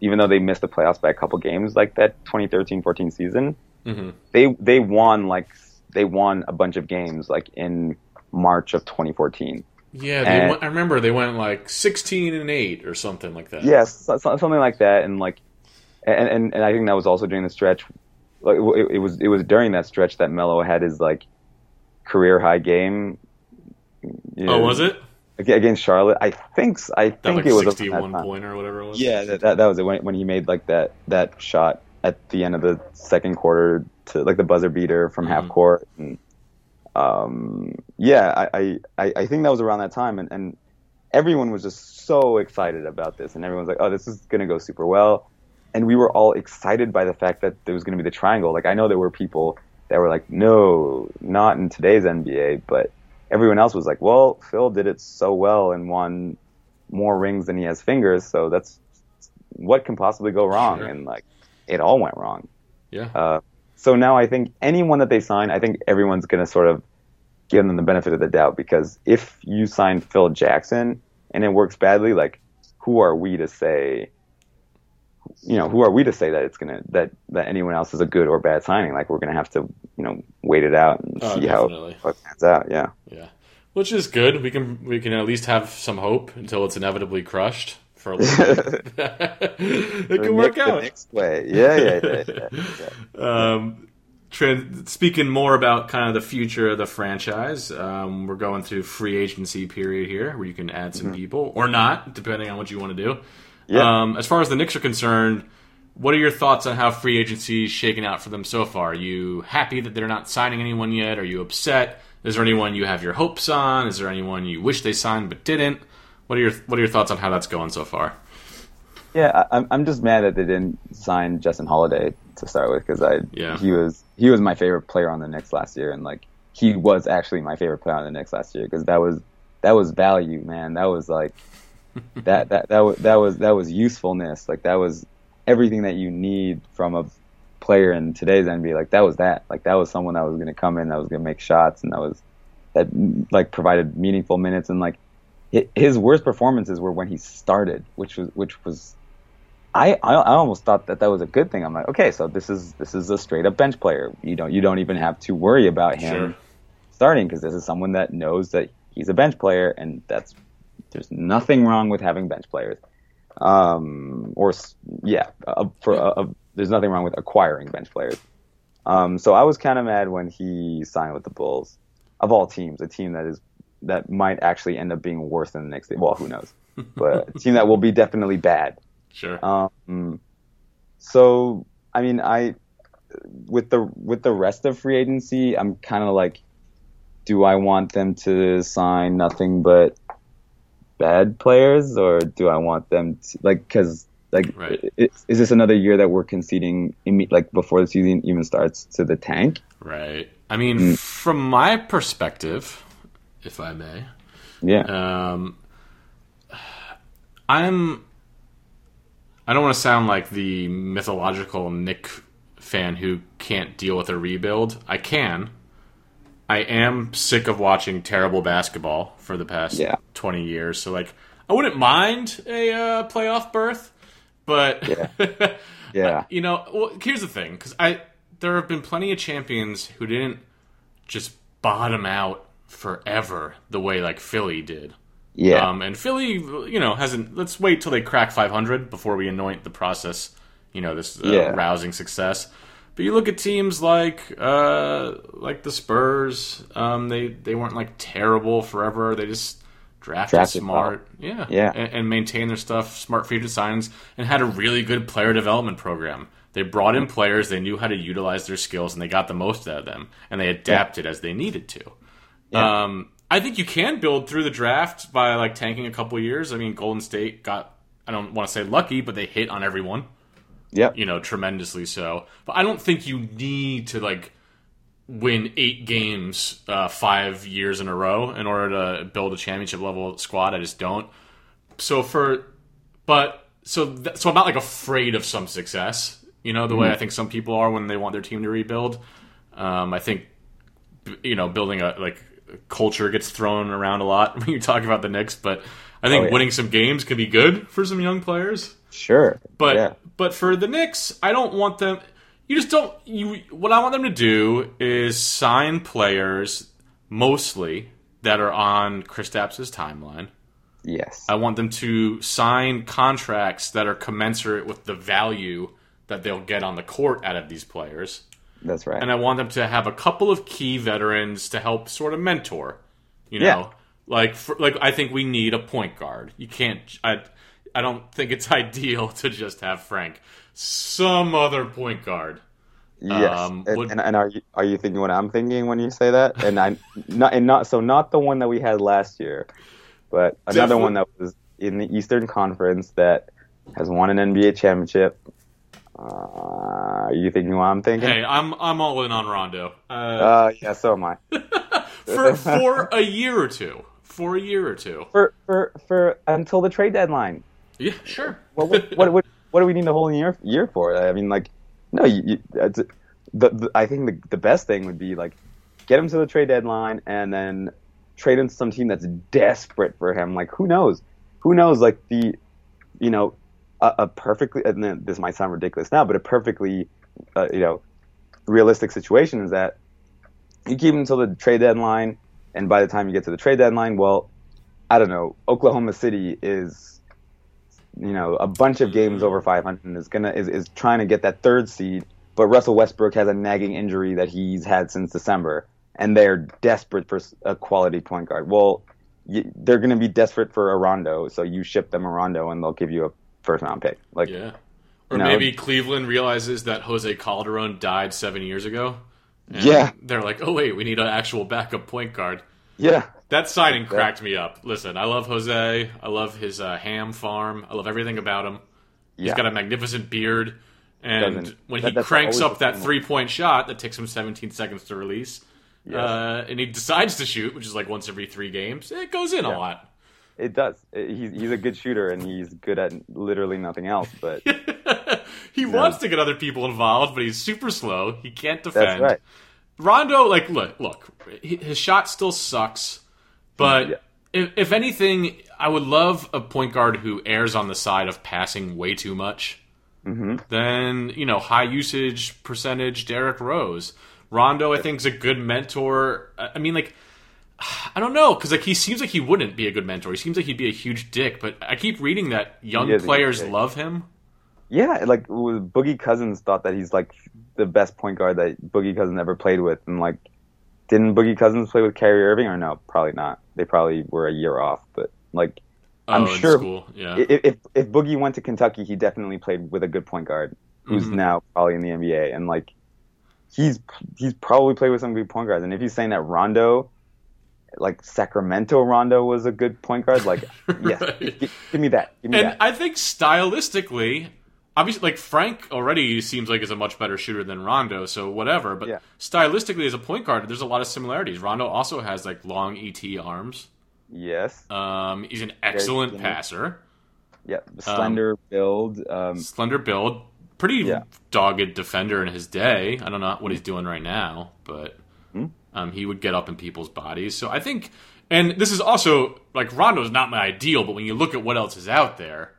even though they missed the playoffs by a couple games, like that 2013-14 season, hmm they they won like they won a bunch of games like in March of 2014. Yeah, they And- went, I remember they went like sixteen and eight or something like that. Yes, so- so- something like that, and like, and, and and I think that was also during the stretch. Like it, it was it was during that stretch that Melo had his like career high game. You Oh, was it? against Charlotte? I think s- I That think like it was around that sixty-one point or whatever it was. Yeah, that, that that was it when when he made like that that shot at the end of the second quarter to like the buzzer beater from half Mhm. court. And, um, yeah, I, I I I think that was around that time, and and everyone was just so excited about this, and everyone's like, oh, this is gonna go super well, and we were all excited by the fact that there was gonna be the triangle. Like I know there were people that were like, no, not in today's NBA, but everyone else was like, well, Phil did it so well and won more rings than he has fingers, so that's what can possibly go wrong? Sure. And like, it all went wrong. yeah. Uh, so now I think anyone that they sign, I think everyone's going to sort of give them the benefit of the doubt because if you sign Phil Jackson and it works badly, like, who are we to say? You know, who are we to say that it's gonna that that anyone else is a good or bad signing? Like, we're gonna have to, you know, wait it out and Oh, see how, definitely. how it pans out. Yeah. Yeah, which is good. We can we can at least have some hope until it's inevitably crushed for a little bit. [LAUGHS] [LAUGHS] it The can work out. next way. Yeah, yeah, yeah, yeah, yeah. [LAUGHS] Um, tran speaking more about kind of the future of the franchise, um, we're going through free agency period here, where you can add some people or not, depending on what you want to do. Yeah. Um, as far as the Knicks are concerned, what are your thoughts on how free agency is shaking out for them so far? Are you happy that they're not signing anyone yet? Are you upset? Is there anyone you have your hopes on? Is there anyone you wish they signed but didn't? What are your What are your thoughts on how that's going so far? Yeah, I, I'm I'm just mad that they didn't sign Justin Holiday to start with because I Yeah. he was he was my favorite player on the Knicks last year and like he was actually my favorite player on the Knicks last year because that was that was value, man. That was like [LAUGHS] that that that was that was that was usefulness. Like that was everything that you need from a player in today's NBA. Like that was that. Like that was someone that was going to come in, that was going to make shots, and that was that like provided meaningful minutes. And like his worst performances were when he started, which was which was. I, I I almost thought that that was a good thing. I'm like, okay, so this is this is a straight up bench player. You don't you don't even have to worry about him Sure. starting because this is someone that knows that he's a bench player, and that's there's nothing wrong with having bench players. Um, or yeah, uh, for uh, there's nothing wrong with acquiring bench players. Um, so I was kind of mad when he signed with the Bulls, of all teams, a team that is that might actually end up being worse than the Knicks. Well, who knows? [LAUGHS] But a team that will be definitely bad. Sure. Um, so I mean, I with the with the rest of free agency, I'm kind of like, do I want them to sign nothing but bad players, or do I want them to like because like Right. i- is this another year that we're conceding like before the season even starts to the tank? Right. I mean, Mm. from my perspective, if I may, Yeah, um, I'm. I don't want to sound like the mythological Knick fan who can't deal with a rebuild. I can. I am sick of watching terrible basketball for the past Yeah. 20 years. So, like, I wouldn't mind a uh, playoff berth, but Yeah. [LAUGHS] yeah, you know, well, here's the thing, because I there have been plenty of champions who didn't just bottom out forever the way like Philly did. yeah, Um, and Philly, you know, hasn't. Let's wait till they crack 500 before we anoint the process. You know, this uh, Yeah. rousing success. But you look at teams like uh, like the Spurs. Um, they they weren't like terrible forever. They just drafted, Drafted smart, yeah, Yeah. and, and maintained their stuff. Smart free agent signs and had a really good player development program. They brought in players. They knew how to utilize their skills, and they got the most out of them. And they adapted as they needed to. Yeah. Um, I think you can build through the draft by like tanking a couple years. I mean, Golden State got I don't want to say lucky, but they hit on everyone, yep, you know, tremendously so. But I don't think you need to like win eight games uh, five years in a row in order to build a championship level squad. I just don't. So for, but so th- so I'm not like afraid of some success. You know, the way I think some people are when they want their team to rebuild. Um, I think you know building a like culture gets thrown around a lot [LAUGHS] when you talk about the Knicks, but I think Oh, yeah. winning some games can be good for some young players. Sure, But yeah, but for the Knicks, I don't want them. You just don't. You what I want them to do is sign players mostly that are on Kristaps' timeline. yes, I want them to sign contracts that are commensurate with the value that they'll get on the court out of these players. that's right. And I want them to have a couple of key veterans to help sort of mentor. You know, Yeah. like for, like I think we need a point guard. You can't. I I don't think it's [LAUGHS] ideal to just have Frank. Some other point guard. Yes, Um, and, would- and, and are you are you thinking what I'm thinking when you say that? And I [LAUGHS] not and not so not the one that we had last year, but another Definitely- one that was in the Eastern Conference that has won an NBA championship. Uh, are you thinking what I'm thinking? Hey, I'm I'm all in on Rondo. Uh, Uh, yeah, so am I. [LAUGHS] for for a year or two. For a year or two. For for for until the trade deadline. Yeah, sure. Well, what, what what what do we need the whole year year for? I mean, like, no, you, you, it's, the, the I think the the best thing would be like get him to the trade deadline and then trade him to some team that's desperate for him. Like, who knows? Who knows? Like the, you know, a, a perfectly and then this might sound ridiculous now, but a perfectly, uh, you know, realistic situation is that you keep him until the trade deadline, and by the time you get to the trade deadline, well, I don't know, Oklahoma City is, you know, a bunch of games mm-hmm. over 500 and is gonna is, is trying to get that third seed, but Russell Westbrook has a nagging injury that he's had since December, and they're desperate for a quality point guard. Well, y they're gonna be desperate for a Rondo, so you ship them a Rondo, and they'll give you a first round pick. Like, Yeah. Or No. maybe Cleveland realizes that Jose Calderon died seven years ago. and Yeah. They're like, oh, wait, we need an actual backup point guard. yeah, That signing cracked me up. Listen, I love Jose. I love his uh, ham farm. I love everything about him. He's Yeah. got a magnificent beard. And Doesn't- when he cranks up that three point shot that takes him 17 seconds to release, uh, and he decides to shoot, which is like once every three games, it goes in a Yeah. lot. it does. He's he's a good shooter, and he's good at literally nothing else. But [LAUGHS] he wants to get other people involved, but he's super slow. He can't defend. that's right. Rondo, like, look, look, his shot still sucks, but Yeah. if, if anything, I would love a point guard who errs on the side of passing way too much. Mm-hmm. Then you know, high usage percentage, Derrick Rose. Rondo, I think, is a good mentor. I mean, like, I don't know, because like he seems like he wouldn't be a good mentor. He seems like he'd be a huge dick. But I keep reading that young players love him. Yeah, like Boogie Cousins thought that he's like the best point guard that Boogie Cousins ever played with, and like, didn't Boogie Cousins play with Kyrie Irving or no? Probably not. They probably were a year off, but like, I'm oh, sure school, yeah. if, if if Boogie went to Kentucky, he definitely played with a good point guard who's Mm-hmm. now probably in the NBA, and like, he's he's probably played with some good point guards. And if he's saying that Rondo, like Sacramento Rondo was a good point guard, like [LAUGHS] yes, Right. gi- give me that. Give me And that. I think stylistically, obviously, like Frank already seems like is a much better shooter than Rondo, so whatever. But Yeah. stylistically, as a point guard, there's a lot of similarities. Rondo also has like long ET arms. yes. Um, he's an excellent passer, Yeah. Slender build. Um, slender build, pretty Yeah. dogged defender in his day. I don't know what he's doing right now, but Hmm? um, he would get up in people's bodies. So I think, and this is also like Rondo's not my ideal, but when you look at what else is out there.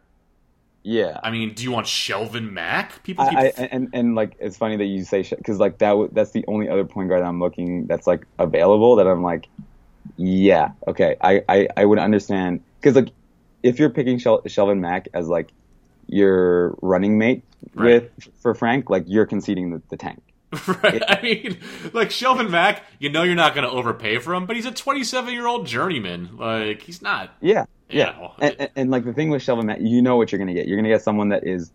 Yeah. I mean, do you want Shelvin Mack? People keep I, I, and and like it's funny that you say because like that w- that's the only other point guard I'm looking that's like available that I'm like yeah okay I I, I would understand because like if you're picking Shel- Shelvin Mack as like your running mate Right. with for Frank like you're conceding the, the tank [LAUGHS] Right. I mean, like Shelvin Mack, you know you're not going to overpay for him, but he's a 27 year old journeyman. Like he's not. yeah yeah know, and, and, and like the thing with Shelvin Mack you know what you're gonna get you're gonna get someone that is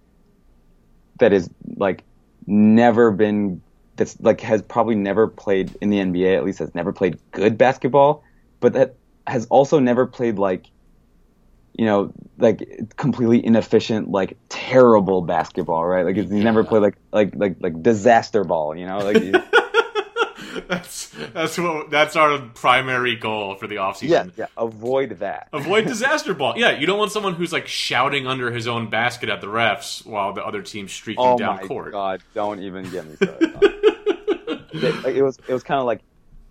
that is like never been that's like has probably never played in the NBA at least has never played good basketball but that has also never played like you know like completely inefficient like terrible basketball right like he's never played like like like like disaster ball you know like [LAUGHS] That's that's what that's our primary goal for the offseason. yeah yeah avoid that Avoid [LAUGHS] disaster ball. Yeah, you don't want someone who's like shouting under his own basket at the refs while the other team's streaking oh down my court. god don't even get me started it, [LAUGHS] like, it was it was kind of like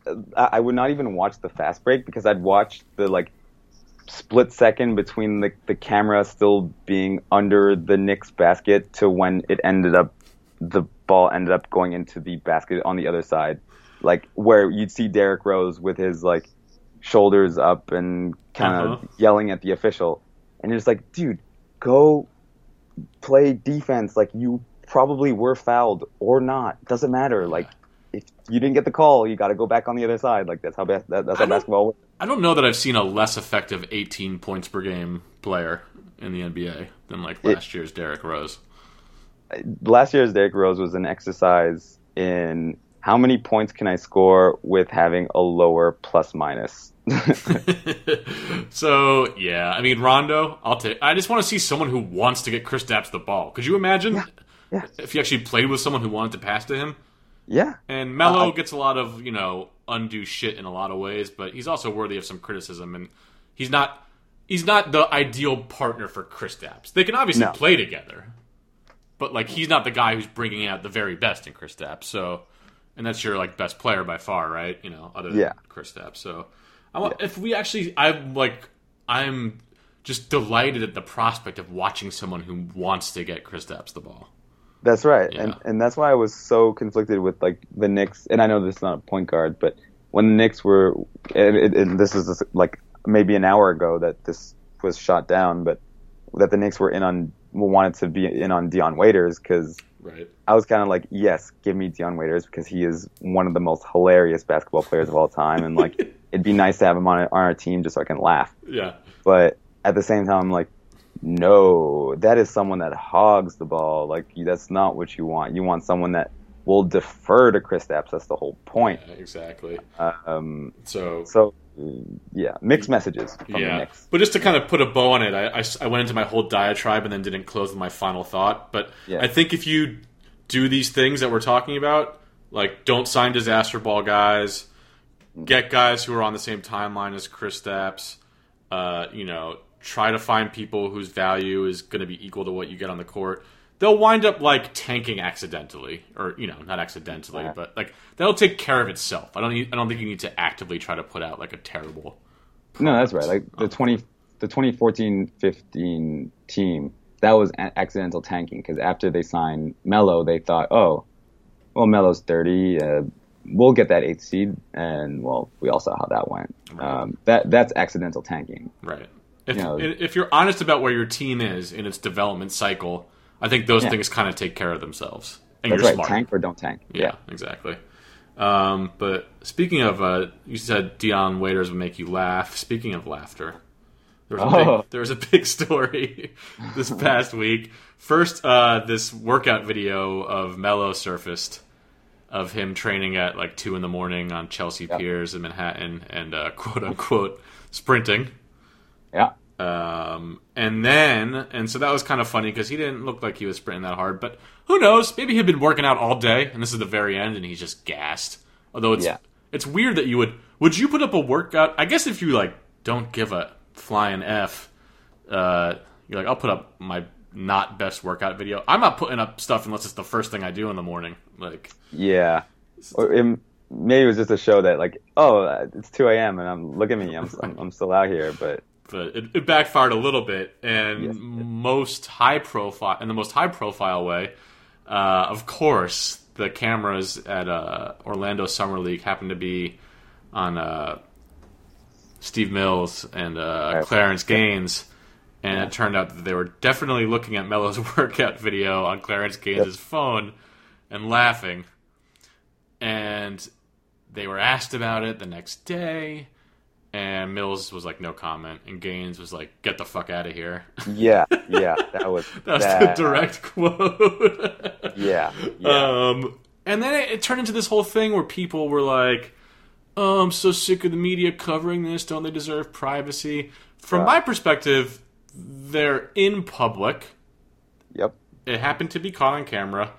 uh, I, I would not even watch the fast break because I'd watch the like split second between the the camera still being under the Knicks basket to when it ended up the ball ended up going into the basket on the other side, like where you'd see Derrick Rose with his like shoulders up and kind of Uh-huh. yelling at the official, and you're just like, dude, go play defense. Like you probably were fouled or not, doesn't matter. Like if you didn't get the call, you got to go back on the other side. Like that's how bas- that, that's how basketball works. I don't know that I've seen a less effective 18 points per game player in the NBA than like last year's Derrick Rose. Uh, last year's Derrick Rose was an exercise in how many points can I score with having a lower plus minus. [LAUGHS] [LAUGHS] so yeah, I mean Rondo, I'll take. I just want to see someone who wants to get Kristaps the ball. Could you imagine yeah. if he actually played with someone who wanted to pass to him? Yeah, And Melo Uh, gets a lot of you know undue shit in a lot of ways, but he's also worthy of some criticism. And he's not he's not the ideal partner for Kristaps. They can obviously No. play together, but like he's not the guy who's bringing out the very best in Kristaps. So, and that's your like best player by far, right? You know, other than Yeah. Kristaps. So, I want if we actually, I'm like, I'm just delighted at the prospect of watching someone who wants to get Kristaps the ball. That's right. Yeah. And and that's why I was so conflicted with like the Knicks. And I know this is not a point guard, but when the Knicks were, and, it, and this is like maybe an hour ago that this was shot down, but that the Knicks were in on wanted to be in on Dion Waiters because Right. I was kind of like, yes, give me Dion Waiters because he is one of the most hilarious basketball players of all time, and like [LAUGHS] it'd be nice to have him on, on our team just so I can laugh. Yeah. But at the same time, I'm like, no, that is someone that hogs the ball. Like that's not what you want. You want someone that will defer to Kristaps. That's the whole point. Yeah, exactly. Um, So, so yeah, mixed messages from the yeah. But just to kind of put a bow on it, I I went into my whole diatribe and then didn't close with my final thought. But Yeah. I think if you do these things that we're talking about, like don't sign disaster ball guys, get guys who are on the same timeline as Kristaps, uh, you know, try to find people whose value is going to be equal to what you get on the court. They'll wind up like tanking accidentally, or you know, not accidentally, Yeah. but like that'll take care of itself. I don't. I don't think you need to actively try to put out like a terrible No, that's right. Like the twenty, the 2014-15 team, that was accidental tanking because after they signed Melo, they thought, oh, well, Melo's thirty, uh, we'll get that eighth seed, and well, we all saw how that went. Um, that that's accidental tanking. Right. If, You know- if you're honest about where your team is in its development cycle, I think those Yeah. things kind of take care of themselves. And That's you're right. smart. Tank or don't tank. yeah, exactly. Um, but speaking of, uh, you said Dion Waiters would make you laugh. Speaking of laughter, there was a, Oh. big, there was a big [LAUGHS] story this past week. First, uh, this workout video of Melo surfaced, of him training at like two in the morning on Chelsea Piers in Manhattan and uh, quote unquote sprinting. Yeah. Um, and then, and so that was kind of funny because he didn't look like he was sprinting that hard. But who knows? Maybe he'd been working out all day, and this is the very end, and he's just gassed. Although it's Yeah. it's weird that you would would you put up a workout? I guess if you like don't give a flying f, uh, you're like I'll put up my not best workout video. I'm not putting up stuff unless it's the first thing I do in the morning. Like Yeah. Or it, maybe it was just a show that like, oh, it's 2 a.m. and I'm look at me, I'm I'm, I'm still out here, but but it, it backfired a little bit. And Yes. most high profile, in the most high profile way, uh, of course, the cameras at uh, Orlando Summer League happened to be on uh, Steve Mills and uh, Right. Clarence Gaines. And it turned out that they were definitely looking at Melo's [LAUGHS] workout video on Clarence Gaines' phone and laughing. And they were asked about it the next day. And Mills was like, no comment. And Gaines was like, get the fuck out of here. [LAUGHS] yeah, yeah, that was That's [LAUGHS] that, the direct [LAUGHS] quote. Yeah, yeah, Um, and then it, it turned into this whole thing where people were like, "Oh, I'm so sick of the media covering this. Don't they deserve privacy?" From Yeah. my perspective, they're in public. yep, It happened to be caught on camera.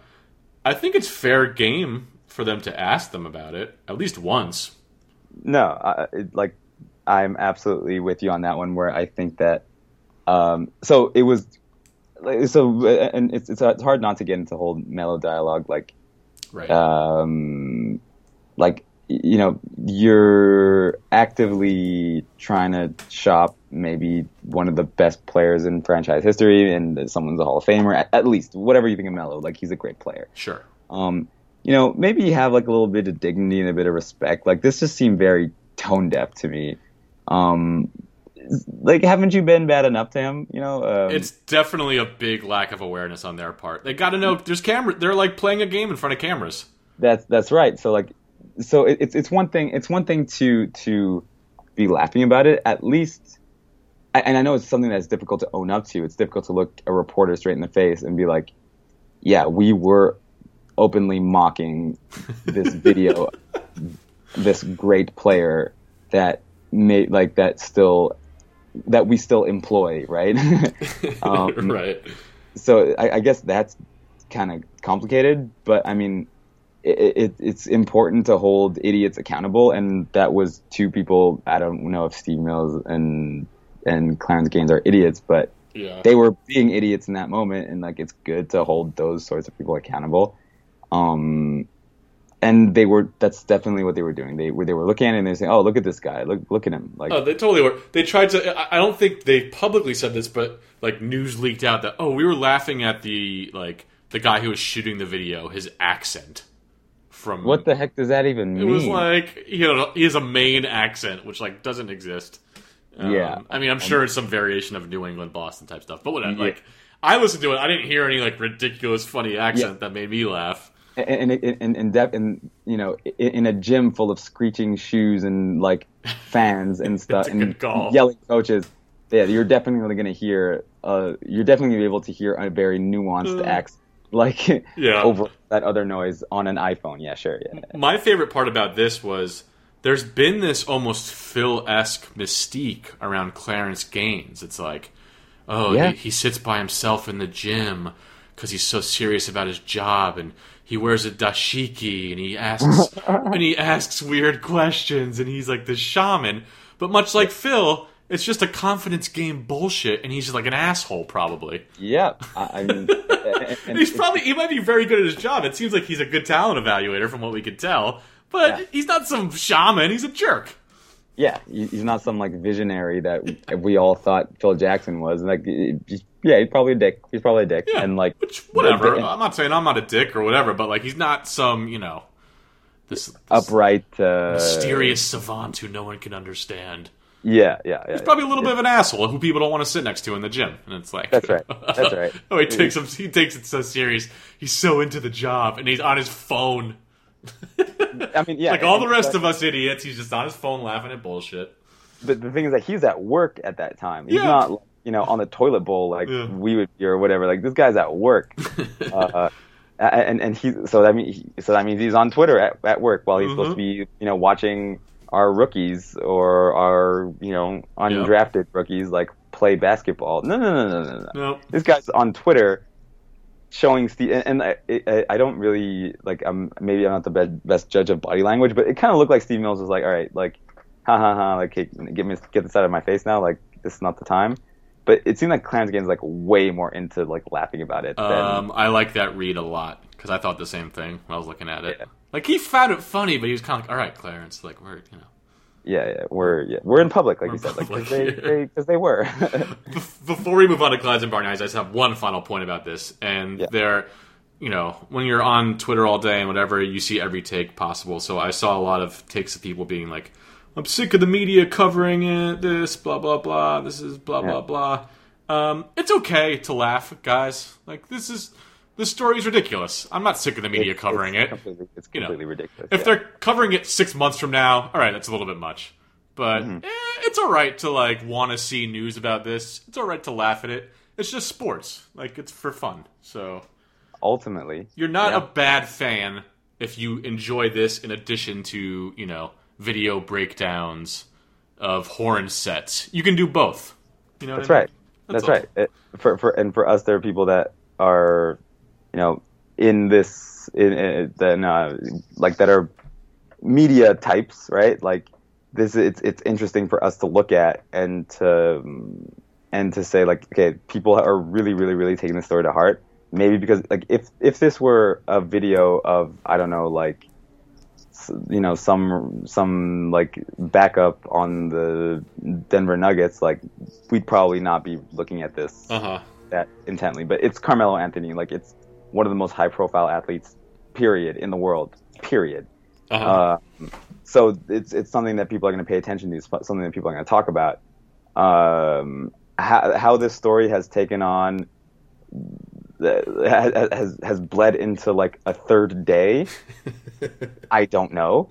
I think it's fair game for them to ask them about it at least once. no, I, like I'm absolutely with you on that one. Where I think that, um, so it was, so and it's it's it's hard not to get into whole Melo dialogue like Right. um, like you know you're actively trying to shop maybe one of the best players in franchise history and someone's a hall of famer at, at least whatever you think of Melo like he's a great player sure. um, you know maybe you have like a little bit of dignity and a bit of respect like this just seemed very tone deaf to me um, like haven't you been bad enough to him you know um, It's definitely a big lack of awareness on their part. They got to know there's camera. They're like playing a game in front of cameras. That's that's right. So like, so it, it's it's one thing. It's one thing to to be laughing about it. At least, and I know it's something that's difficult to own up to. It's difficult to look a reporter straight in the face and be like, "Yeah, we were openly mocking this video, [LAUGHS] this great player that made like that still that we still employ, right?" [LAUGHS] [LAUGHS] um, [LAUGHS] right. so I, I guess that's kind of complicated, but I mean, it, it, it's important to hold idiots accountable, and that was two people. I don't know if Steve Mills and and Clarence Gaines are idiots, but Yeah. they were being idiots in that moment, and like it's good to hold those sorts of people accountable. Um, and they were that's definitely what they were doing. They were they were looking at it and they saying, "Oh, look at this guy! Look look at him!" Like Oh, they totally were. They tried to. I- don't think they publicly said this, but like news leaked out that oh, we were laughing at the like the guy who was shooting the video, his accent from what the heck does that even mean? It was like you know he has a Maine accent, which like doesn't exist. Um, Yeah. I mean I'm sure it's some variation of New England Boston type stuff, but whatever. Yeah. Like I listened to it, I didn't hear any like ridiculous funny accent that made me laugh. And and and, and, def- and you know in, in a gym full of screeching shoes and like fans and [LAUGHS] stuff That's a good and call. yelling coaches yeah you're definitely going to hear uh you're definitely going to be able to hear a very nuanced Uh, accent like [LAUGHS] Yeah. over that other noise on an iphone yeah sure yeah My favorite part about this was there's been this almost Phil esque mystique around Clarence Gaines. It's like, oh, Yeah. he, he sits by himself in the gym because he's so serious about his job, and he wears a dashiki, and he asks [LAUGHS] and he asks weird questions, and he's like the shaman. But much like Phil, it's just a confidence game bullshit, and he's just like an asshole, probably. yeah i, I mean [LAUGHS] and, and He's probably he might be very good at his job. It seems like he's a good talent evaluator from what we could tell. But Yeah. he's not some shaman. He's a jerk. Yeah he's not some like visionary that we all thought phil jackson was like yeah he's probably a dick he's probably a dick Yeah. and like Which whatever. I'm not saying I'm not a dick or whatever, but like he's not some you know this, this upright uh mysterious savant who no one can understand. yeah yeah yeah He's probably a little bit of an asshole who people don't want to sit next to in the gym. And it's like That's right. That's right. [LAUGHS] oh, he takes him. He takes it so serious. He's so into the job, and he's on his phone. I mean, yeah. Like all the rest of us idiots, he's just on his phone laughing at bullshit. But the thing is that he's at work at that time. He's Yeah. not, you know, on the toilet bowl like Yeah. we would be or whatever. Like this guy's at work. [LAUGHS] uh, and and he so that means so that means he's on Twitter at, at work while he's supposed to Mm-hmm. be you know watching our rookies or our you know undrafted rookies like play basketball. No, no, no, no, no, no. No. This guy's on Twitter showing Steve, and, I, I, I don't really like. I'm maybe I'm not the best, best judge of body language, but it kind of looked like Steve Mills was like, all right, like, ha ha ha, like, hey, get me get this out of my face now. Like, this is not the time. But it seemed like Clarence Gaines like way more into like laughing about it. Than, Um, I like that read a lot because I thought the same thing when I was looking at it. Yeah. Like he found it funny, but he was kind of like, "All right, Clarence, like we're you know." Yeah, yeah, we're yeah, we're in public, like We're you said, like because they, yeah. [LAUGHS] they, they were. [LAUGHS] Before we move on to Clydes and Bargnani's, I just have one final point about this, and Yeah. they're, you know, when you're on Twitter all day and whatever, you see every take possible. So I saw a lot of takes of people being like, "I'm sick of the media covering it. This blah blah blah. This is blah blah blah." Um, it's okay to laugh, guys. Like this is this story is ridiculous. I'm not sick of the media covering it's it. Completely, it's You know, completely ridiculous. If yeah. they're covering it six months from now, all right, that's a little bit much. But Mm-hmm. eh, it's all right to like want to see news about this. It's all right to laugh at it. It's just sports. Like it's for fun. So ultimately, you're not Yeah. a bad fan if you enjoy this in addition to you know video breakdowns of horn sets. You can do both. You know, what That's I mean? right. That's, right. It, for for and for us, there are people that are, you know, in this in, in then uh, like that are media types, right? Like this, it's it's interesting for us to look at and to and to say like, okay, people are really, really, really taking the story to heart. Maybe because like if if this were a video of I don't know like you know some some like backup on the Denver Nuggets, like we'd probably not be looking at this Uh-huh. that intently. But it's Carmelo Anthony, like it's one of the most high profile athletes, period, in the world, period. Uh-huh. Uh, so it's it's something that people are going to pay attention to, it's something that people are going to talk about. Um, how, how this story has taken on the- has has bled into like a third day. [LAUGHS] I don't know.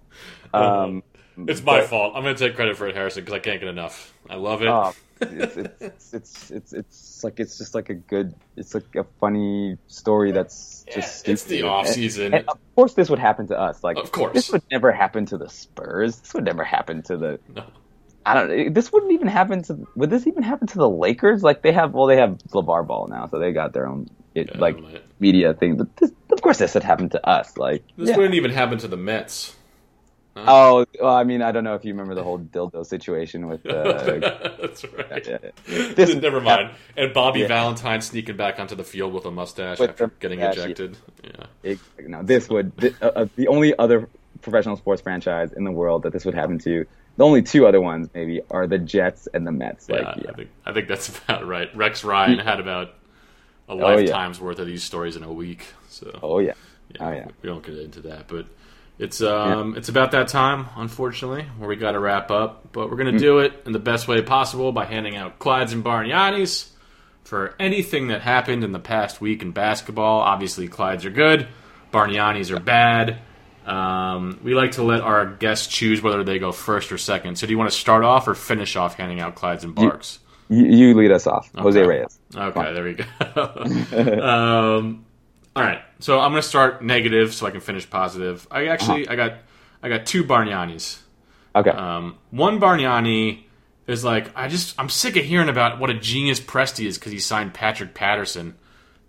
Um, it's my but- fault. I'm going to take credit for it, Harrison, because I can't get enough. I love it. Oh, it's, it's, it's it's it's like it's just like a good it's like a funny story that's just it's the off season. and of course this would happen to us like Of course. this would never happen to the spurs this would never happen to the No. i don't know this wouldn't even happen to would this even happen to the lakers like they have well they have LaVar Ball now so they got their own it, Yeah, like might. media thing but this, of course this would happen to us like This yeah. wouldn't even happen to the Mets. Oh well i mean i don't know if you remember the whole dildo situation with uh, [LAUGHS] That's right. yeah, yeah. This- [LAUGHS] Never mind. And Bobby Yeah. Valentine sneaking back onto the field with a mustache With after getting mustache, ejected. Yeah. it, no, this would th- uh, uh, the only other professional sports franchise in the world that this would happen to. The only two other ones maybe are the Jets and the Mets. Like, yeah, yeah, I think I think that's [LAUGHS] about right. Rex Ryan had about a Oh, lifetime's worth of these stories in a week. So oh yeah, yeah, oh yeah. we don't get into that, but it's um it's about that time, unfortunately, where we got to wrap up. But we're gonna Mm. do it in the best way possible by handing out Clydes and Bargnani's for anything that happened in the past week in basketball. Obviously, Clydes are good, Bargnani's are bad. Um, we like to let our guests choose whether they go first or second. So, do you want to start off or finish off handing out Clydes and Barks? You, you lead us off, Jose Reyes. Okay, there we go. [LAUGHS] um, all right, so I'm going to start negative so I can finish positive. I actually I got I got two Bargnanis. Okay, Um, one Bargnani is like I just I'm sick of hearing about what a genius Presti is because he signed Patrick Patterson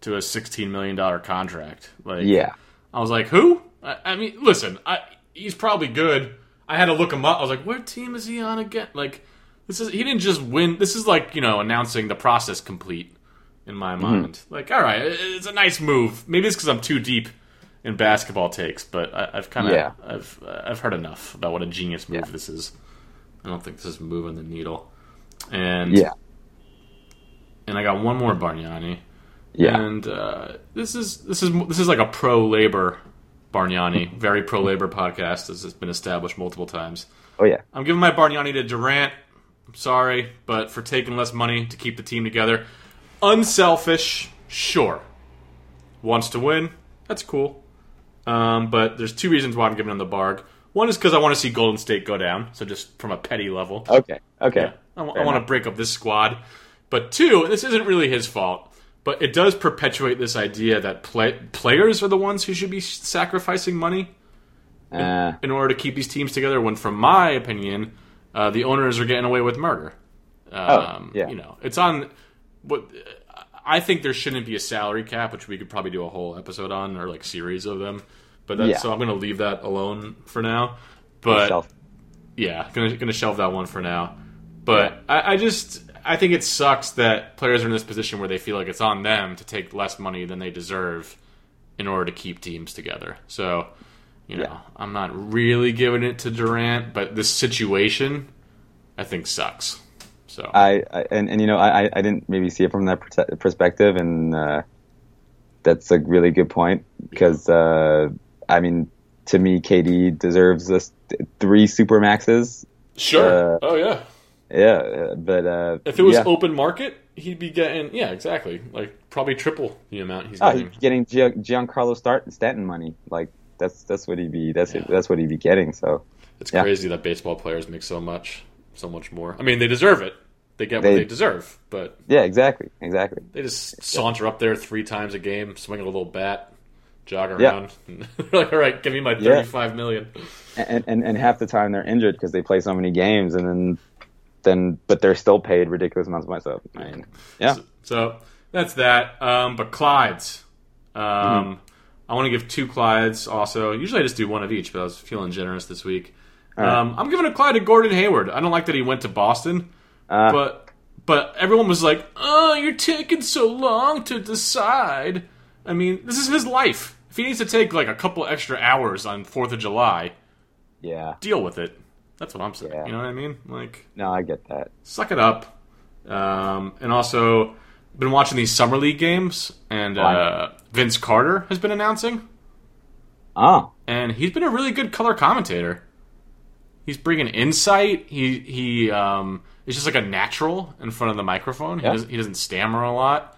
to a 16 million dollar contract. Like, yeah, I was like, who? I, I mean, listen, I, he's probably good. I had to look him up. I was like, what team is he on again? Like, this is he didn't just win. This is like you know announcing the process complete in my Mm-hmm. mind. Like, all right, it's a nice move. Maybe it's because I'm too deep in basketball takes, but I, I've kind of Yeah. I've I've heard enough about what a genius move Yeah. this is. I don't think this is moving the needle. And yeah, and I got one more Bargnani. yeah. And uh, this is this is this is like a pro labor Bargnani, very pro labor podcast, as has been established multiple times. Oh yeah, I'm giving my Bargnani to Durant. I'm sorry, but for taking less money to keep the team together, unselfish, sure. Wants to win, that's cool. Um, but there's two reasons why I'm giving him the barg. One is because I want to see Golden State go down, so just from a petty level. okay, okay. I, Fair want to break up this squad. But two, and this isn't really his fault, but it does perpetuate this idea that play, players are the ones who should be sacrificing money Uh, in order to keep these teams together. When, from my opinion, uh, the owners are getting away with murder. Um, Oh, yeah. You know, it's on. What I think there shouldn't be a salary cap, which we could probably do a whole episode on or like series of them. But that's, Yeah. so I'm going to leave that alone for now. But yeah, gonna gonna shelve that one for now. But I, I just I think it sucks that players are in this position where they feel like it's on them to take less money than they deserve in order to keep teams together. So, you know, Yeah. I'm not really giving it to Durant, but this situation I think sucks. So I, I and, and you know I, I- didn't maybe see it from that perspective, and uh, that's a really good point because uh, I mean to me KD deserves this three super maxes. sure. uh, oh yeah. Yeah, uh, but uh, If it was yeah. open market, he'd be getting yeah, exactly. Like probably triple the amount he's oh, getting. he's getting Giancarlo Start- Stanton money. Like that's that's what he'd be that's Yeah. that's what he'd be getting. So It's Yeah. crazy that baseball players make so much, so much more. I mean, they deserve it. They get what They- they deserve, but yeah, exactly, exactly. they just saunter up there three times a game, swing a little bat, jog Yeah. around. [LAUGHS] They're like, all right, give me my Yeah. thirty-five million. And, and and half the time they're injured because they play so many games, and then then but they're still paid ridiculous amounts of money. So I mean, yeah. So, so that's that. Um, but Clyde's, um, Mm-hmm. I want to give two Clydes. Also, usually I just do one of each, but I was feeling generous this week. right. Um, I'm giving a Clyde to Gordon Hayward. I don't like that he went to Boston. Uh, but but everyone was like, "Oh, you're taking so long to decide." I mean, this is his life. If he needs to take like a couple extra hours on Fourth of July, yeah, deal with it. That's what I'm saying. Yeah. You know what I mean? Like, no, I get that. suck it up. Um, and also, been watching these summer league games, and uh, Vince Carter has been announcing, Oh, and he's been a really good color commentator. He's bringing insight. He he um, is just like a natural in front of the microphone. He, Yeah. doesn't, he doesn't stammer a lot.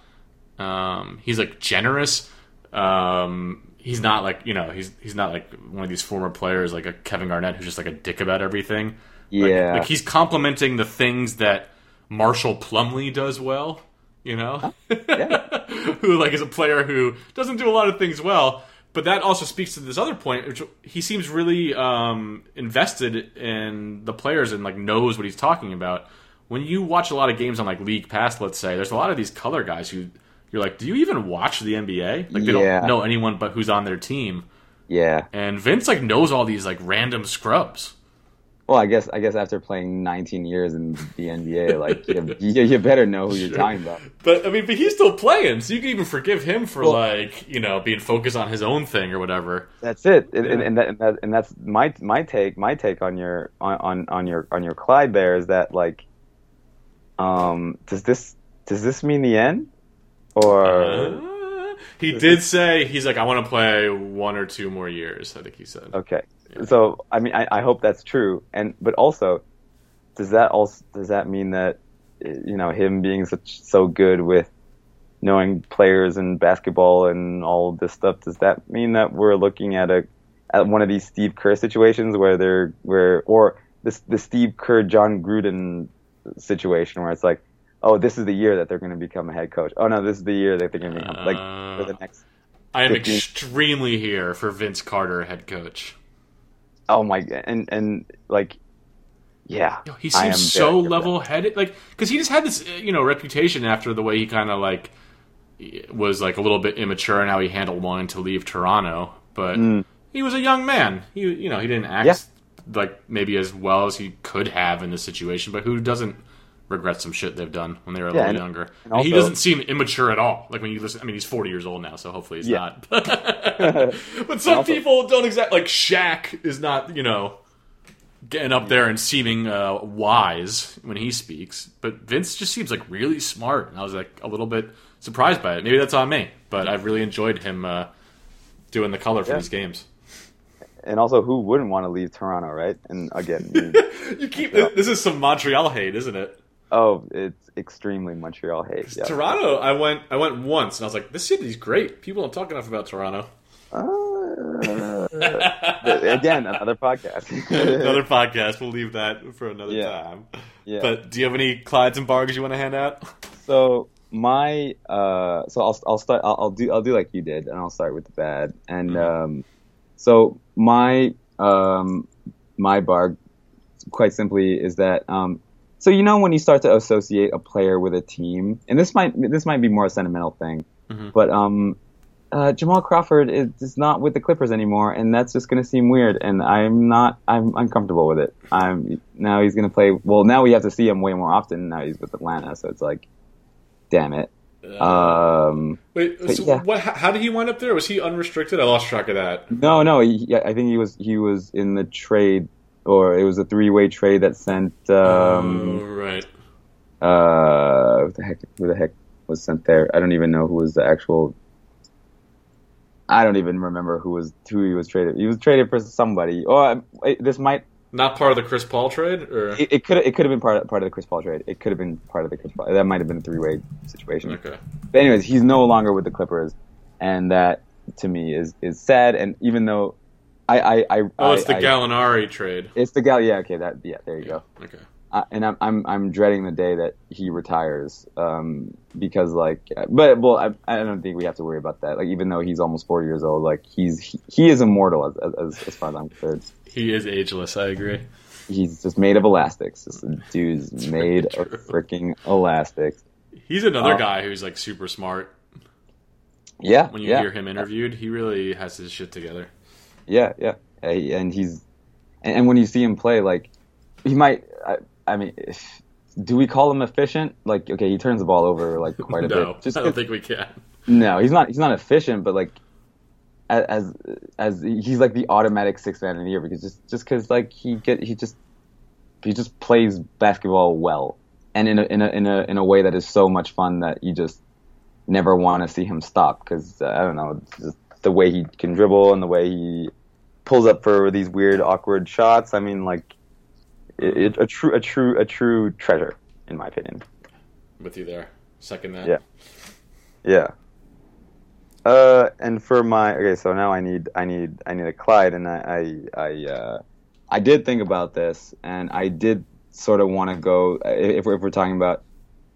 Um, he's like generous. Um, he's not like you know he's he's not like one of these former players like a Kevin Garnett who's just like a dick about everything. Yeah. like, he's complimenting the things that Marshall Plumlee does well. You know, Yeah. [LAUGHS] who like is a player who doesn't do a lot of things well, but that also speaks to this other point, which he seems really um, invested in the players and like knows what he's talking about. When you watch a lot of games on like League Pass, let's say, there's a lot of these color guys who you're like, do you even watch the NBA? Like they Yeah. don't know anyone but who's on their team. yeah. And Vince like knows all these like random scrubs. Well, I guess I guess after playing 19 years in the NBA, like you, you, better know who you're talking about. But I mean, but he's still playing, so you can even forgive him for Well- like you know being focused on his own thing or whatever. That's it, and, Yeah. and, and, that, and, that, and that's my my take. My take on your on, on, on your on your Clyde there is that like, um, does this does this mean the end, or Uh, he did say he's like, I want to play one or two more years. I think he said. okay? So I mean, I, I hope that's true, and but also, does that also does that mean that you know him being such so good with knowing players and basketball and all this stuff? Does that mean that we're looking at a at one of these Steve Kerr situations where they're where or this the Steve Kerr Jon Gruden situation where it's like, oh, this is the year that they're going to become a head coach. Oh no, this is the year that they're going to become like for the uh, next. I am 15. extremely here for Vince Carter, head coach. Oh my, and and like, yeah, Yo, he seems so level headed, like because he just had this uh, you know reputation after the way he kind of like was like a little bit immature and how he handled wanting to leave Toronto, but he was a young man. He you know he didn't act Mm. Yeah. like maybe as well as he could have in this situation, but who doesn't regret some shit they've done when they were a Yeah, little and- younger? and And he doesn't seem immature at all. Like when you listen, I mean, he's forty years old now, so hopefully he's Yeah. not. [LAUGHS] but [LAUGHS] some also- people don't exactly like Shaq is not you know getting up there and seeming uh, wise when he speaks. But Vince just seems like really smart, and I was like a little bit surprised by it. Maybe that's on me, but I've really enjoyed him uh, doing the color for Yeah. these games. and also who wouldn't want to leave Toronto, right? And again, [LAUGHS] you, You keep this is some Montreal hate, isn't it? Oh, it's extremely Montreal hate. Yeah. Toronto, I went I went once, and I was like, this city's great. People don't talk enough about Toronto. Uh, [LAUGHS] again, another podcast. another podcast. We'll leave that for another Yeah. time. Yeah. But do you have any Clydes and Bargs you want to hand out? So my uh, so I'll I'll start I'll, I'll do I'll do like you did, and I'll start with the bad. And um, so my um, my bar, quite simply, is that um, so you know when you start to associate a player with a team, and this might this might be more a sentimental thing, but um, uh, Jamal Crawford is, is not with the Clippers anymore, and that's just going to seem weird. And I'm not I'm uncomfortable with it. I'm now he's going to play. Well, now we have to see him way more often. Now he's with Atlanta, so it's like, damn it. Um, Wait, so yeah. what? How how did he wind up there? Was he unrestricted? I lost track of that. no, no, he, I think he was he was in the trade, or it was a three way trade that sent. Um, oh, right. uh, what the heck? Who the heck was sent there? I don't even know who was the actual. I don't even remember who was who he was traded. He was traded for somebody. Or um, it- this might Not part of the Chris Paul trade, or it, it could it could have been part of, part of the Chris Paul trade. It could have been part of the Chris Paul. That might have been a three way situation. okay. But anyways, he's no longer with the Clippers, and that to me is is sad. And even though I I, I Oh, it's I, the I- Gallinari trade. it's the gal. Yeah, okay, that yeah, there you go. Okay. uh, and I'm, I'm I'm dreading the day that he retires um, because like but well I, I don't think we have to worry about that like even though he's almost 40 years old like he's he, he is immortal as, as as far as I'm concerned He is ageless. I agree. he's just made of elastics this dude's made of freaking elastics He's another Oh. guy who's like super smart. yeah When you yeah hear him interviewed, he really has his shit together. Yeah yeah and he's and, when you see him play like he might I, I mean if, do we call him efficient like okay he turns the ball over like [LAUGHS] quite a no, bit just I don't think we can. No, he's not. He's not efficient, but like as as he's like the automatic sixth man of the year because just just because like he get he just he just plays basketball well and in a in a in a in a way that is so much fun that you just never want to see him stop because uh, I don't know the way he can dribble and the way he pulls up for these weird awkward shots. I mean, like it, it, a true a true a true treasure in my opinion. With you there. Second that. Yeah. Yeah. Uh, and for my okay, so now I need I need I need a Clyde, and I I I, uh, I did think about this, and I did sort of want to go if we're, if we're talking about.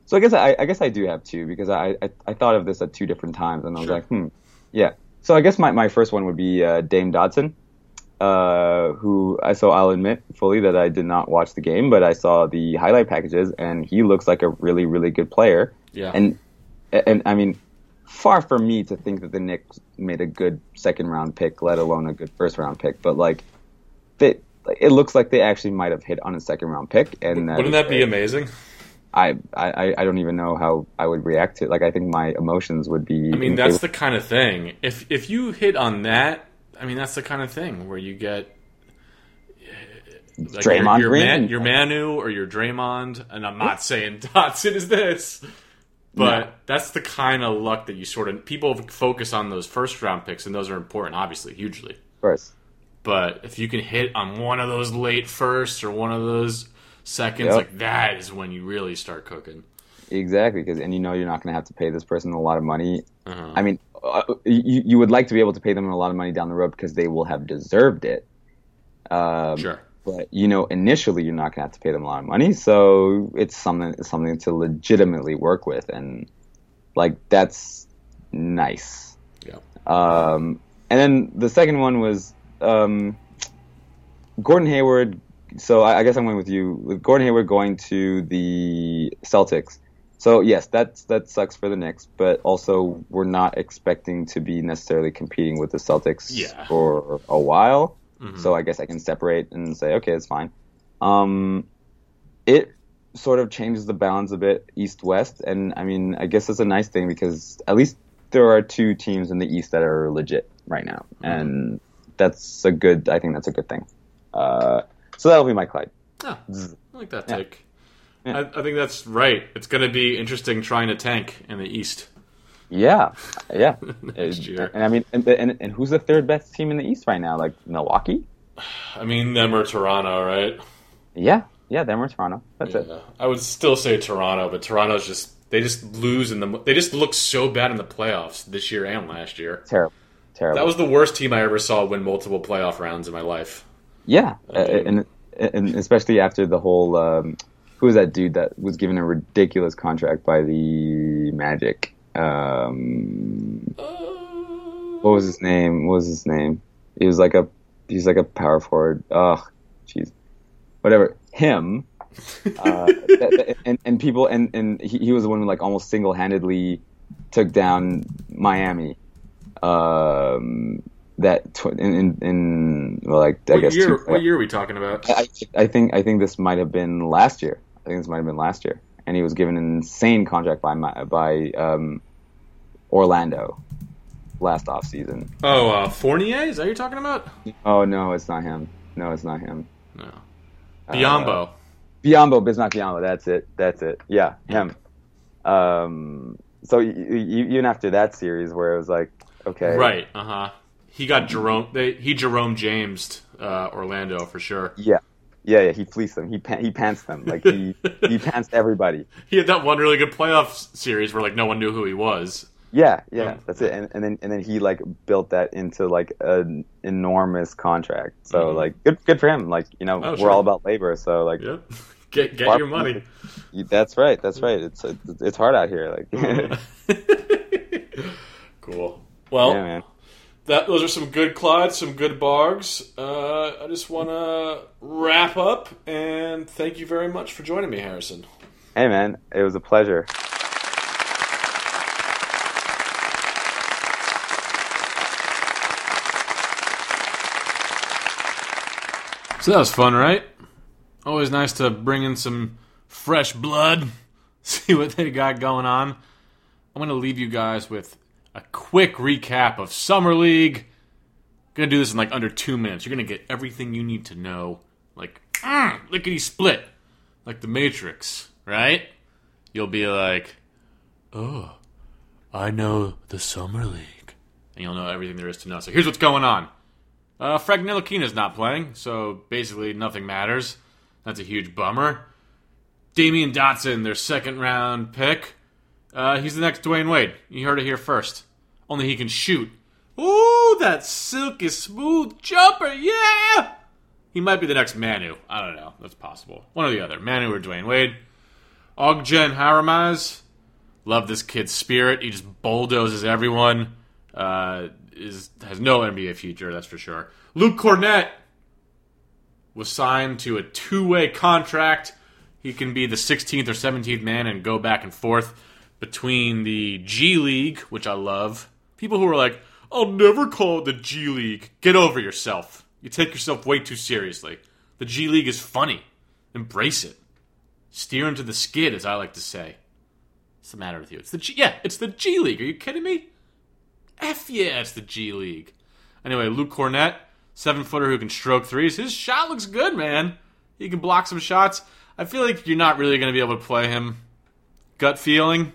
So I guess I, I guess I do have two because I, I I thought of this at two different times, and I was Sure. like, hmm, yeah. So I guess my, my first one would be uh, Dame Dotson, uh, who I so I'll admit fully that I did not watch the game, but I saw the highlight packages, and he looks like a really really good player. Yeah. And and I mean, far from me to think that the Knicks made a good second round pick, let alone a good first round pick. But like, they, it looks like they actually might have hit on a second round pick, and Wouldn't that be amazing? I, I I don't even know how I would react to it. Like, I think my emotions would be. I mean, that's the kind of thing. If if you hit on that, I mean, that's the kind of thing where you get like Draymond your, your, Man, your Manu or your Draymond. And I'm not saying [LAUGHS] Dotson is this, but No. that's the kind of luck that you sort of people focus on those first round picks, and those are important, obviously, hugely. of course. But if you can hit on one of those late firsts or one of those seconds, Yep. like that is when you really start cooking. Exactly, because and you know you're not going to have to pay this person a lot of money. Uh-huh. I mean, you you would like to be able to pay them a lot of money down the road because they will have deserved it. Um, Sure. but you know initially you're not going to have to pay them a lot of money so it's something it's something to legitimately work with and like that's nice Yeah. um, and then the second one was um, Gordon Hayward so I, I guess I'm going with you with Gordon Hayward going to the Celtics so yes that's that sucks for the Knicks but also we're not expecting to be necessarily competing with the Celtics Yeah. for a while Mhm. so I guess I can separate and say, okay, it's fine. Um, it sort of changes the balance a bit east west, and I mean, I guess it's a nice thing because at least there are two teams in the east that are legit right now, and that's a good. I think that's a good thing. Uh, so that'll be my Clyde. Ah, I like that Yeah. take. Yeah. I, I think that's right. It's going to be interesting trying to tank in the East. Yeah, yeah. [LAUGHS] Next and, year. and I mean, and, and and who's the third best team in the east right now? Like Milwaukee? I mean, them or Toronto, right? Yeah, yeah. Them or Toronto. That's it. I would still say Toronto, but Toronto's just they just lose in the they just look so bad in the playoffs this year and last year. Terrible, terrible. That was the worst team I ever saw win multiple playoff rounds in my life. Yeah, uh, and and especially after the whole um, who was that dude that was given a ridiculous contract by the Magic. Um, what was his name? What was his name? He was like a he's like a power forward. Ugh, jeez, whatever. Him. uh, [LAUGHS] and and people and and he, he was the one who like almost single handedly took down Miami. Um, that tw- in, in in well, like I What guess year? two- What year are we talking about? I, I think I think this might have been last year. I think this might have been last year, and he was given an insane contract by my, by um, Orlando last off season. Oh, uh, Fournier? Is that what you're talking about? Oh no, it's not him. No, it's not him. No. Biyombo. Biyombo, Bismack Biyombo. That's it. That's it. Yeah, him. Um, so y- y- even after that series, where it was like, okay, right. Uh huh. He got Jerome. They, he Jerome James uh, Orlando for sure. yeah, yeah, yeah. He fleeced them. He pan- he pants them. Like he [LAUGHS] he pants everybody. He had that one really good playoff series where like no one knew who he was. Yeah, yeah, Um, that's it. And, and then and then he like built that into like an enormous contract. So Mhm. like good good for him. Like you know Oh, we're sure. all about labor. So like. [LAUGHS] Get get your money. [LAUGHS] that's right, that's right. It's it's hard out here. Like cool. Well, yeah, man. That those are some good Clydes, some good Bargs. Uh, I just want to wrap up and thank you very much for joining me, Harrison. Hey man, it was a pleasure. So that was fun, right? Always nice to bring in some fresh blood, [LAUGHS] see what they got going on. I'm going to leave you guys with a quick recap of Summer League. I'm Gonna do this in like under two minutes. You're gonna get everything you need to know, like mm, lickety split, like the Matrix, right? You'll be like, oh, I know the Summer League, and you'll know everything there is to know. So here's what's going on. Uh, Frank Ntilikina's not playing, so basically nothing matters. That's a huge bummer. Damyean Dotson, their second round pick. Uh, he's the next Dwyane Wade. You heard it here first. Only he can shoot. Ooh, that silky smooth jumper, yeah! He might be the next Manu. I don't know. That's possible. One or the other. Manu or Dwyane Wade. Ognjen Jaramaz. Love this kid's spirit. He just bulldozes everyone. Uh, is has no NBA future, that's for sure. Luke Kornet was signed to a two-way contract. He can be the 16th or 17th man and go back and forth between the G League, which I love. People who are like, "I'll never call it the G League." Get over yourself. You take yourself way too seriously. The G League is funny. Embrace it. Steer into the skid, as I like to say. What's the matter with you? It's the G. Yeah, it's the G League. Are you kidding me? F yeah, it's the G League. Anyway, Luke Kornet, seven footer who can stroke threes. His shot looks good, man. He can block some shots. I feel like you're not really going to be able to play him. Gut feeling,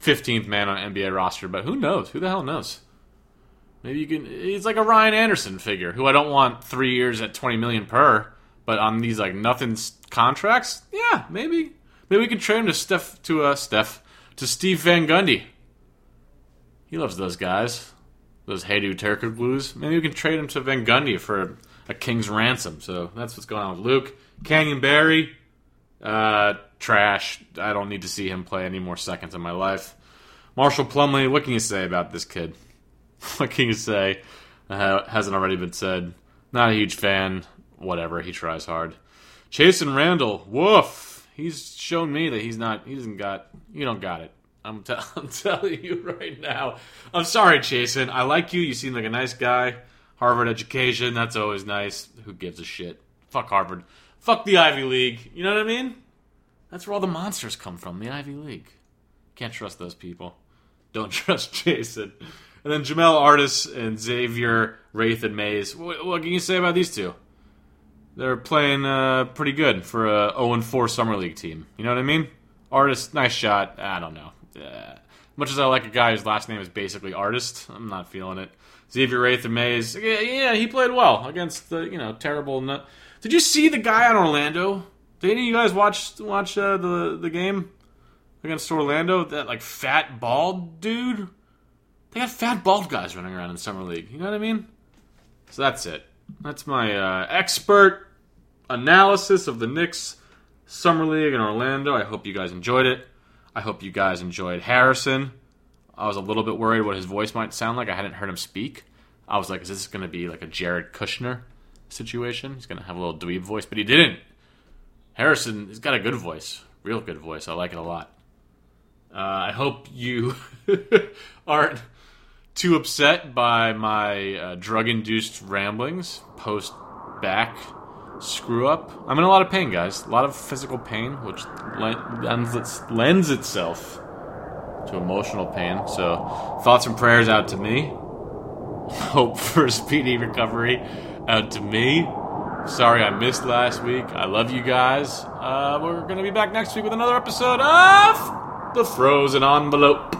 15th man on NBA roster, but who knows? Who the hell knows? Maybe you can. He's like a Ryan Anderson figure, who I don't want three years at 20 million per, but on these like nothing contracts, yeah, maybe. Maybe we can trade him to Steph to uh Steph to Steve Van Gundy. He loves those guys, those Hedo Turkoglu's. Maybe we can trade him to Van Gundy for a king's ransom. So that's what's going on with Luke Canyon Barry. Uh, trash. I don't need to see him play any more seconds in my life. Marshall Plumlee, what can you say about this kid? [LAUGHS] what can you say? Uh, hasn't already been said. Not a huge fan. Whatever. He tries hard. Chasson Randle, woof. He's shown me that he's not. He doesn't got. You don't got it. I'm, t- [LAUGHS] I'm telling you right now. I'm sorry, Chasson. I like you. You seem like a nice guy. Harvard education. That's always nice. Who gives a shit? Fuck Harvard. Fuck the Ivy League. You know what I mean? That's where all the monsters come from. The Ivy League. Can't trust those people. Don't [LAUGHS] trust Jason. And then Jamel Artis and Xavier Rathan-Mayes. What, what can you say about these two? They're playing uh, pretty good for a 0 4 summer league team. You know what I mean? Artist, nice shot. I don't know. Uh, much as I like a guy whose last name is basically Artist, I'm not feeling it. Xavier Rathan-Mayes. Yeah, yeah, he played well against the you know terrible. Did you see the guy on Orlando? Did any of you guys watch watch uh, the the game against Orlando? That like fat bald dude. They got fat bald guys running around in summer league. You know what I mean? So that's it. That's my uh, expert analysis of the Knicks summer league in Orlando. I hope you guys enjoyed it. I hope you guys enjoyed Harrison. I was a little bit worried what his voice might sound like. I hadn't heard him speak. I was like, is this going to be like a Jared Kushner situation? He's going to have a little dweeb voice, but he didn't. Harrison—he's got a good voice, real good voice. I like it a lot. Uh, I hope you [LAUGHS] aren't too upset by my uh, drug induced ramblings post back screw up. I'm in a lot of pain, guys. A lot of physical pain, which lends, lends itself to emotional pain. So, thoughts and prayers out to me. [LAUGHS] Hope for a speedy recovery out to me. Sorry I missed last week. I love you guys. Uh, we're going to be back next week with another episode of The Frozen Envelope.